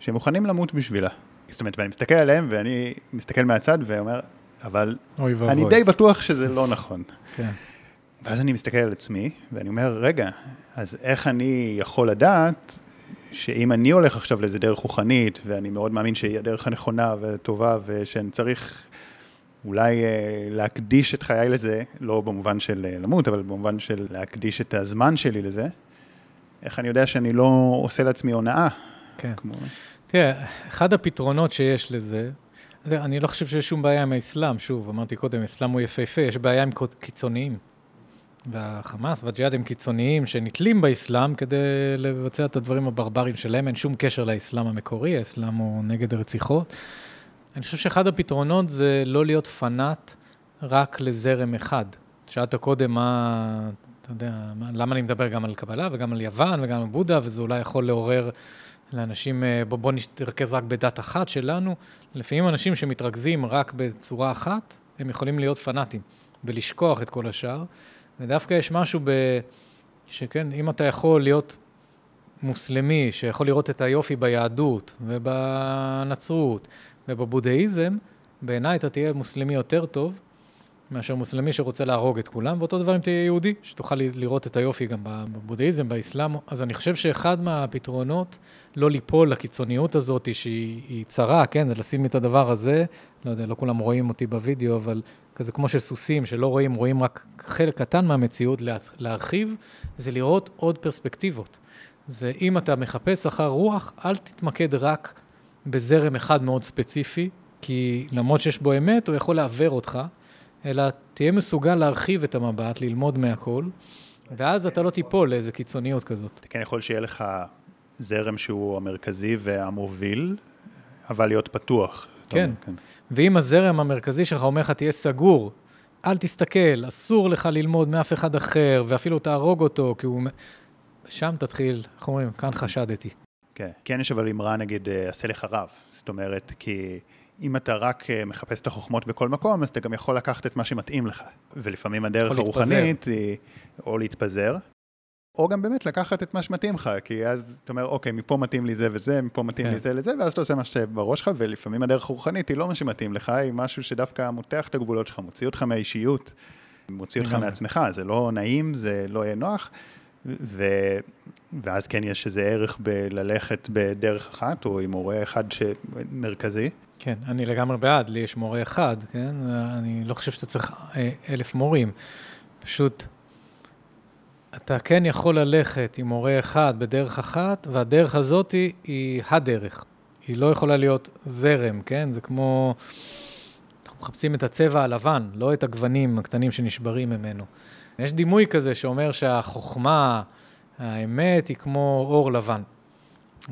שהם מוכנים למות בשבילה. זאת אומרת, ואני מסתכל עליהם ואני מסתכל מהצד ואומר, אבל אני די בטוח שזה לא נכון. כן. ואז אני מסתכל על עצמי ואני אומר, רגע, אז איך אני יכול לדעת שאם אני הולך עכשיו לאיזה דרך רוחנית, ואני מאוד מאמין שהיא הדרך הנכונה והטובה, ושאני צריך אולי אה, להקדיש את חיי לזה, לא במובן של אה, למות, אבל במובן של להקדיש את הזמן שלי לזה, איך אני יודע שאני לא עושה לעצמי הונאה? כן. כמו... תראה, אחד הפתרונות שיש לזה, אני לא חושב שיש שום בעיה עם האסלאם, שוב, אמרתי קודם, האסלאם הוא יפהפה, יש בעיה עם קיצוניים. והחמאס והג'יהאד הם קיצוניים שנתלים באסלאם כדי לבצע את הדברים הברברים שלהם, אין שום קשר לאסלאם המקורי, האסלאם הוא נגד הרציחות. אני חושב שאחד הפתרונות זה לא להיות פנאט רק לזרם אחד. שאלת קודם מה, אתה יודע, למה אני מדבר גם על קבלה וגם על יוון וגם על בודה, וזה אולי יכול לעורר לאנשים, אה, בוא, בוא נתרכז רק בדת אחת שלנו. לפעמים אנשים שמתרכזים רק בצורה אחת, הם יכולים להיות פנאטים ולשכוח את כל השאר. ודווקא יש משהו ב... שכן, אם אתה יכול להיות מוסלמי שיכול לראות את היופי ביהדות ובנצרות ובבודהיזם, בעיניי אתה תהיה מוסלמי יותר טוב מאשר מוסלמי שרוצה להרוג את כולם, ואותו דבר אם תהיה יהודי, שתוכל לראות את היופי גם בבודהיזם, באסלאם. אז אני חושב שאחד מהפתרונות, לא ליפול לקיצוניות הזאת, שהיא צרה, כן, זה לשים את הדבר הזה, לא יודע, לא כולם רואים אותי בווידאו, אבל כזה כמו של סוסים, שלא רואים, רואים רק חלק קטן מהמציאות, להרחיב, זה לראות עוד פרספקטיבות. זה אם אתה מחפש אחר רוח, אל תתמקד רק בזרם אחד מאוד ספציפי, כי למרות שיש בו אמת, הוא יכול לעוור אותך. אלא תהיה מסוגל להרחיב את המבט, ללמוד מהכל, ואז אתה לא תיפול לאיזה קיצוניות כזאת. אתה כן יכול שיהיה לך זרם שהוא המרכזי והמוביל, אבל להיות פתוח. כן, כן. ואם הזרם המרכזי שלך אומר לך, תהיה סגור, אל תסתכל, אסור לך ללמוד מאף אחד אחר, ואפילו תהרוג אותו, כי הוא... שם תתחיל, איך אומרים, כאן חשדתי. כן, כן יש אבל אמרה נגיד, אה, עשה לך רב. זאת אומרת, כי אם אתה רק אה, מחפש את החוכמות בכל מקום, אז אתה גם יכול לקחת את מה שמתאים לך. ולפעמים הדרך הרוחנית היא או להתפזר, או גם באמת לקחת את מה שמתאים לך, כי אז אתה אומר, אוקיי, מפה מתאים לי זה וזה, מפה מתאים כן. לי זה לזה, ואז אתה עושה מה שבראש שלך, ולפעמים הדרך הרוחנית היא לא מה שמתאים לך, היא משהו שדווקא מותח את הגבולות שלך, מוציא אותך מהאישיות, מוציא אותך מעצמך, זה לא נעים, זה לא יהיה נוח, ו... ואז כן יש איזה ערך בללכת בדרך אחת, או עם הורה אחד שמרכזי. כן, אני לגמרי בעד, לי יש מורה אחד, כן? אני לא חושב שאתה צריך אה, אלף מורים. פשוט, אתה כן יכול ללכת עם מורה אחד בדרך אחת, והדרך הזאת היא, היא הדרך. היא לא יכולה להיות זרם, כן? זה כמו... אנחנו מחפשים את הצבע הלבן, לא את הגוונים הקטנים שנשברים ממנו. יש דימוי כזה שאומר שהחוכמה, האמת, היא כמו אור לבן.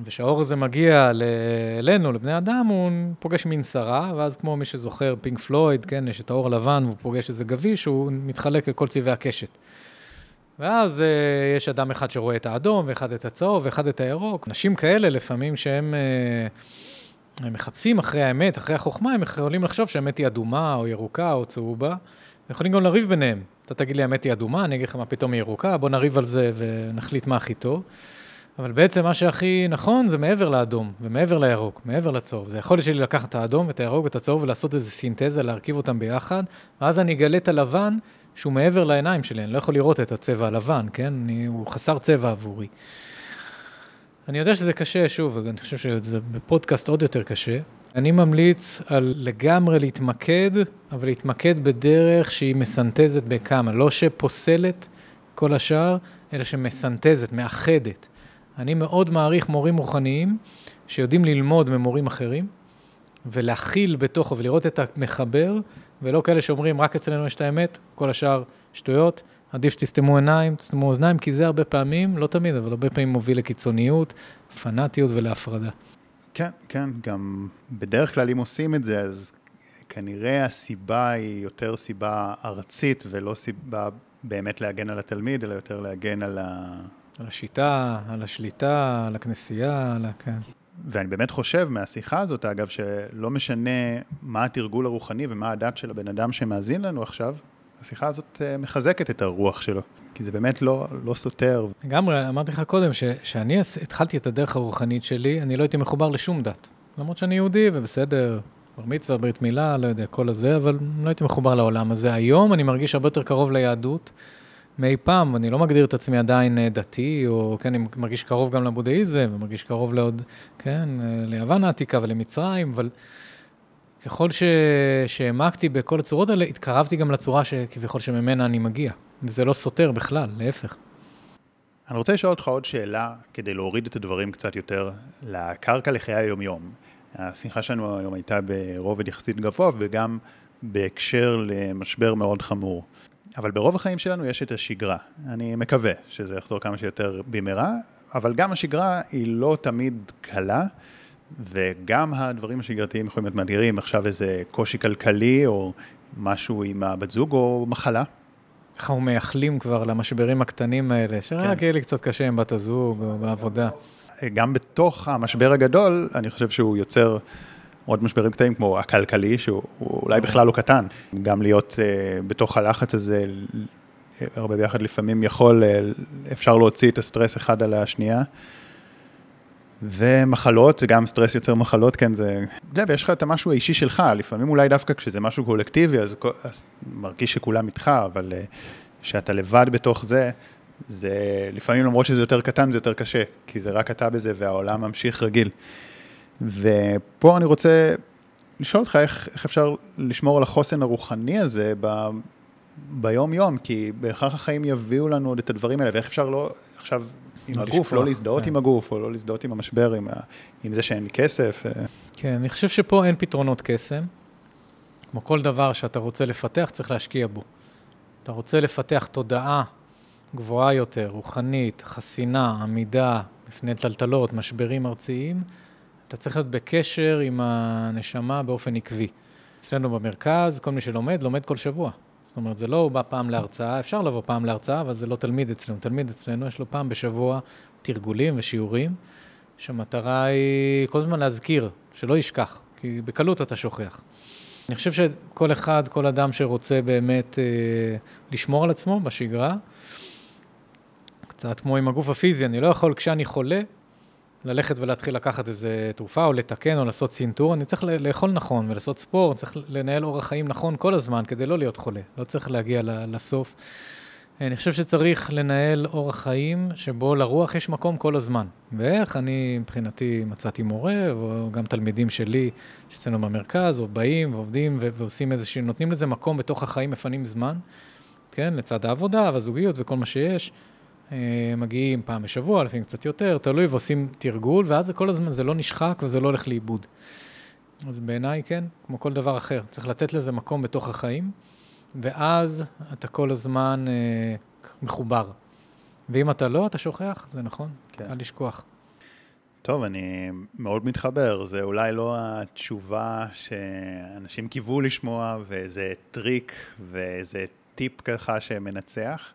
וכשהאור הזה מגיע אלינו, לבני אדם, הוא פוגש מין שרה, ואז כמו מי שזוכר, פינק פלויד, כן, יש את האור הלבן, והוא פוגש איזה גביש, הוא מתחלק לכל צבעי הקשת. ואז uh, יש אדם אחד שרואה את האדום, ואחד את הצהוב, ואחד את הירוק. אנשים כאלה, לפעמים שהם uh, הם מחפשים אחרי האמת, אחרי החוכמה, הם יכולים לחשוב שהאמת היא אדומה, או ירוקה, או צהובה, ויכולים גם לריב ביניהם. אתה תגיד לי, האמת היא אדומה, אני אגיד לך מה פתאום היא ירוקה, בוא נריב על זה ונחליט מה הכי טוב. אבל בעצם מה שהכי נכון זה מעבר לאדום, ומעבר לירוק, מעבר לצהוב. זה יכול שלי לקחת את האדום ואת הירוק ואת הצהוב ולעשות איזו סינתזה, להרכיב אותם ביחד, ואז אני אגלה את הלבן שהוא מעבר לעיניים שלי, אני לא יכול לראות את הצבע הלבן, כן? אני, הוא חסר צבע עבורי. אני יודע שזה קשה, שוב, אני חושב שזה בפודקאסט עוד יותר קשה. אני ממליץ על לגמרי להתמקד, אבל להתמקד בדרך שהיא מסנתזת בכמה, לא שפוסלת כל השאר, אלא שמסנתזת, מאחדת. אני מאוד מעריך מורים רוחניים שיודעים ללמוד ממורים אחרים ולהכיל בתוכו ולראות את המחבר, ולא כאלה שאומרים, רק אצלנו יש את האמת, כל השאר שטויות, עדיף שתסתמו עיניים, תסתמו אוזניים, כי זה הרבה פעמים, לא תמיד, אבל הרבה פעמים מוביל לקיצוניות, פנאטיות ולהפרדה. כן, כן, גם בדרך כלל אם עושים את זה, אז כנראה הסיבה היא יותר סיבה ארצית ולא סיבה באמת להגן על התלמיד, אלא יותר להגן על ה... על השיטה, על השליטה, על הכנסייה, על ה... כן. ואני באמת חושב מהשיחה הזאת, אגב, שלא משנה מה התרגול הרוחני ומה הדת של הבן אדם שמאזין לנו עכשיו, השיחה הזאת אה, מחזקת את הרוח שלו, כי זה באמת לא, לא סותר. לגמרי, אמרתי לך קודם, כשאני התחלתי את הדרך הרוחנית שלי, אני לא הייתי מחובר לשום דת. למרות שאני יהודי, ובסדר, בר מצווה, ברית מילה, לא יודע, כל הזה, אבל לא הייתי מחובר לעולם הזה. היום אני מרגיש הרבה יותר קרוב ליהדות. מאי פעם, אני לא מגדיר את עצמי עדיין אה, דתי, או כן, אני מרגיש קרוב גם לבודהיזם, ומרגיש קרוב לעוד, כן, אה, ליוון העתיקה ולמצרים, אבל ככל. שהעמקתי בכל הצורות האלה, התקרבתי גם לצורה שכביכול שממנה אני מגיע. וזה לא סותר בכלל, להפך. אני רוצה לשאול אותך עוד שאלה, כדי להוריד את הדברים קצת יותר לקרקע לחיי היומיום. השיחה שלנו היום הייתה ברובד יחסית גבוה, וגם בהקשר למשבר מאוד חמור. אבל ברוב החיים שלנו יש את השגרה. אני מקווה שזה יחזור כמה שיותר במהרה, אבל גם השגרה היא לא תמיד קלה, וגם הדברים השגרתיים יכולים להיות מאתגרים, עכשיו איזה קושי כלכלי, או משהו עם הבת זוג, או מחלה. אנחנו מייחלים כבר למשברים הקטנים האלה, שרק כן. יהיה לי קצת קשה עם בת הזוג או בעבודה. גם בתוך המשבר הגדול, אני חושב שהוא יוצר עוד משברים קטנים כמו הכלכלי, שהוא אולי בכלל לא קטן, גם להיות uh, בתוך הלחץ הזה, הרבה ביחד לפעמים יכול, uh, אפשר להוציא את הסטרס אחד על השנייה, ומחלות, זה גם סטרס יוצר מחלות, כן, זה... אתה יודע, ויש לך את המשהו האישי שלך, לפעמים אולי דווקא כשזה משהו קולקטיבי, אז, אז מרגיש שכולם איתך, אבל כשאתה לבד בתוך זה, זה לפעמים למרות שזה יותר קטן, זה יותר קשה, כי זה רק אתה בזה והעולם ממשיך רגיל. ופה אני רוצה לשאול אותך איך, איך אפשר לשמור על החוסן הרוחני הזה ב, ביום-יום, כי בהכרח החיים יביאו לנו עוד את הדברים האלה, ואיך אפשר לא, עכשיו, עם לא הגוף, לשכוח, לא להזדהות כן. עם הגוף, או לא להזדהות עם המשבר, עם, ה, עם זה שאין לי כסף. אה. כן, אני חושב שפה אין פתרונות קסם. כמו כל דבר שאתה רוצה לפתח, צריך להשקיע בו. אתה רוצה לפתח תודעה גבוהה יותר, רוחנית, חסינה, עמידה בפני טלטלות, משברים ארציים, אתה צריך להיות בקשר עם הנשמה באופן עקבי. אצלנו במרכז, כל מי שלומד, לומד כל שבוע. זאת אומרת, זה לא הוא בא פעם להרצאה, אפשר לבוא פעם להרצאה, אבל זה לא תלמיד אצלנו. תלמיד אצלנו, יש לו פעם בשבוע תרגולים ושיעורים, שהמטרה היא כל הזמן להזכיר, שלא ישכח, כי בקלות אתה שוכח. אני חושב שכל אחד, כל אדם שרוצה באמת אה, לשמור על עצמו בשגרה, קצת כמו עם הגוף הפיזי, אני לא יכול כשאני חולה, ללכת ולהתחיל לקחת איזה תרופה, או לתקן, או לעשות צנתור, אני צריך לאכול נכון ולעשות ספורט, צריך לנהל אורח חיים נכון כל הזמן כדי לא להיות חולה, לא צריך להגיע לסוף. אני חושב שצריך לנהל אורח חיים שבו לרוח יש מקום כל הזמן. ואיך? אני מבחינתי מצאתי מורה, או גם תלמידים שלי שאצלנו במרכז, או באים ועובדים ועושים איזה שהם, נותנים לזה מקום בתוך החיים, מפנים זמן, כן? לצד העבודה והזוגיות וכל מה שיש. אה, מגיעים פעם בשבוע, לפעמים קצת יותר, תלוי, ועושים תרגול, ואז זה כל הזמן, זה לא נשחק וזה לא הולך לאיבוד. אז בעיניי, כן, כמו כל דבר אחר, צריך לתת לזה מקום בתוך החיים, ואז אתה כל הזמן אה, מחובר. ואם אתה לא, אתה שוכח, זה נכון, כן. קל לשכוח. טוב, אני מאוד מתחבר, זה אולי לא התשובה שאנשים קיוו לשמוע, ואיזה טריק ואיזה טיפ ככה שמנצח,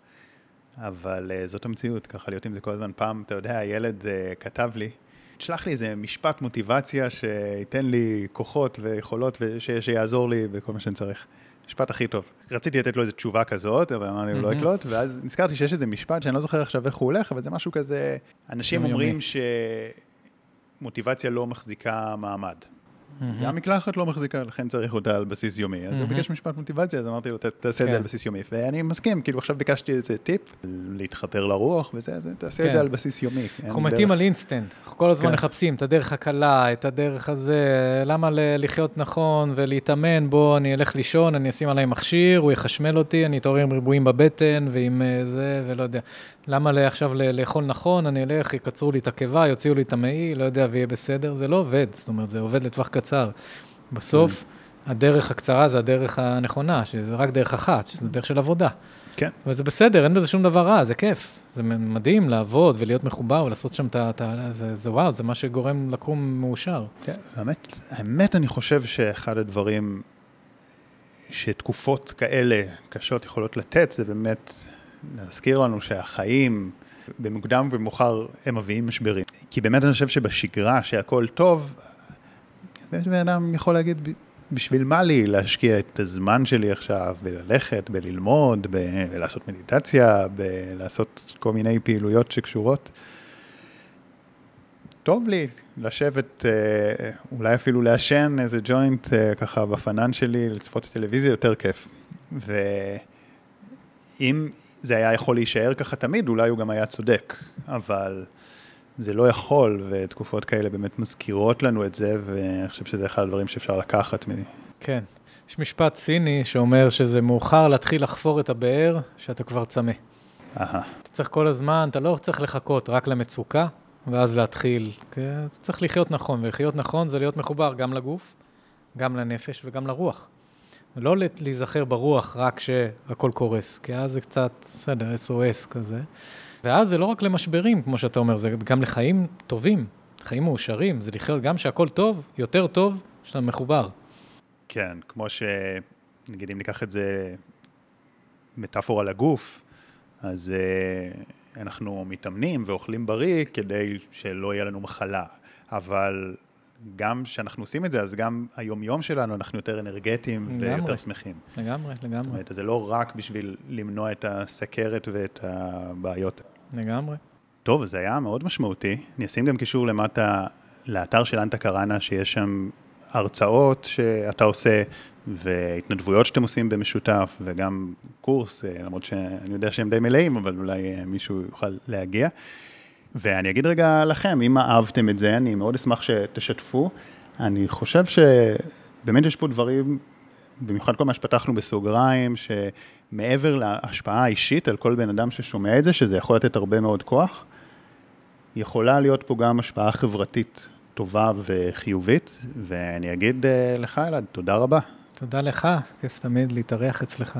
אבל אה, זאת המציאות, ככה להיות עם זה כל הזמן. פעם, אתה יודע, הילד אה, כתב לי, תשלח לי איזה משפט מוטיבציה שייתן לי כוחות ויכולות ושיעזור לי בכל מה שאני צריך. משפט הכי טוב. רציתי לתת לו איזו תשובה כזאת, אבל אמרתי לו לא יקלוט, ואז נזכרתי שיש איזה משפט שאני לא זוכר עכשיו איך הוא הולך, אבל זה משהו כזה, אנשים אומרים שמוטיבציה לא מחזיקה מעמד. Mm-hmm. גם מקלחת לא מחזיקה, לכן צריך אותה על בסיס יומי. אז הוא ביקש משפט מוטיבציה, אז אמרתי לו, תעשה את זה כן. על בסיס יומי. ואני מסכים, כאילו עכשיו ביקשתי איזה טיפ, להתחבר לרוח וזה, אז תעשה את זה כן. על בסיס יומי. אנחנו מתים על אינסטנט, אנחנו כל הזמן כן. מחפשים את הדרך הקלה, את הדרך הזה, למה לחיות נכון ולהתאמן, בוא, אני אלך לישון, אני אשים עליי מכשיר, הוא יחשמל אותי, אני אתעורר עם ריבועים בבטן ועם אה, זה, ולא יודע. למה עכשיו לאכול נכון, אני אלך, יקצרו לי את הקיבה, יוציאו לי את המעי, לא יודע, ויהיה בסדר, זה לא עובד, זאת אומרת, זה עובד לטווח קצר. בסוף, mm. הדרך הקצרה זה הדרך הנכונה, שזה רק דרך אחת, שזה דרך של עבודה. כן. וזה בסדר, אין בזה שום דבר רע, זה כיף. זה מדהים לעבוד ולהיות מחובר ולעשות שם את ה... זה, זה וואו, זה מה שגורם לקום מאושר. כן, האמת, האמת, אני חושב שאחד הדברים שתקופות כאלה קשות יכולות לתת, זה באמת להזכיר לנו שהחיים, במוקדם ובמאוחר, הם מביאים משברים. כי באמת אני חושב שבשגרה, שהכל טוב, באמת בן אדם יכול להגיד, בשביל מה לי להשקיע את הזמן שלי עכשיו בללכת, בללמוד, בלעשות מדיטציה, בלעשות כל מיני פעילויות שקשורות. טוב לי לשבת, אה, אולי אפילו לעשן איזה ג'וינט אה, ככה בפנן שלי, לצפות טלוויזיה, יותר כיף. ואם זה היה יכול להישאר ככה תמיד, אולי הוא גם היה צודק, אבל זה לא יכול, ותקופות כאלה באמת מזכירות לנו את זה, ואני חושב שזה אחד הדברים שאפשר לקחת מ... כן. יש משפט סיני שאומר שזה מאוחר להתחיל לחפור את הבאר שאתה כבר צמא. אהה. אתה צריך כל הזמן, אתה לא צריך לחכות רק למצוקה, ואז להתחיל. אתה צריך לחיות נכון, ולחיות נכון זה להיות מחובר גם לגוף, גם לנפש וגם לרוח. לא להיזכר ברוח רק כשהכול קורס, כי אז זה קצת, בסדר, SOS כזה. ואז זה לא רק למשברים, כמו שאתה אומר, זה גם לחיים טובים, חיים מאושרים, זה לחיות גם שהכול טוב, יותר טוב, שאתה מחובר. כן, כמו ש... נגיד אם ניקח את זה מטאפורה לגוף, אז uh, אנחנו מתאמנים ואוכלים בריא כדי שלא יהיה לנו מחלה, אבל גם כשאנחנו עושים את זה, אז גם היום-יום שלנו, אנחנו יותר אנרגטיים ויותר שמחים. לגמרי, לגמרי. זאת אומרת, זה לא רק בשביל למנוע את הסכרת ואת הבעיות. לגמרי. טוב, זה היה מאוד משמעותי. אני אשים גם קישור למטה לאתר של אנטה קראנה, שיש שם הרצאות שאתה עושה, והתנדבויות שאתם עושים במשותף, וגם קורס, אה, למרות שאני יודע שהם די מלאים, אבל אולי אה, מישהו יוכל להגיע. ואני אגיד רגע לכם, אם אהבתם את זה, אני מאוד אשמח שתשתפו. אני חושב שבאמת יש פה דברים, במיוחד כל מה שפתחנו בסוגריים, שמעבר להשפעה האישית על כל בן אדם ששומע את זה, שזה יכול לתת הרבה מאוד כוח, יכולה להיות פה גם השפעה חברתית טובה וחיובית, ואני אגיד אה, לך, אלעד, תודה רבה. תודה לך, כיף תמיד להתארח אצלך.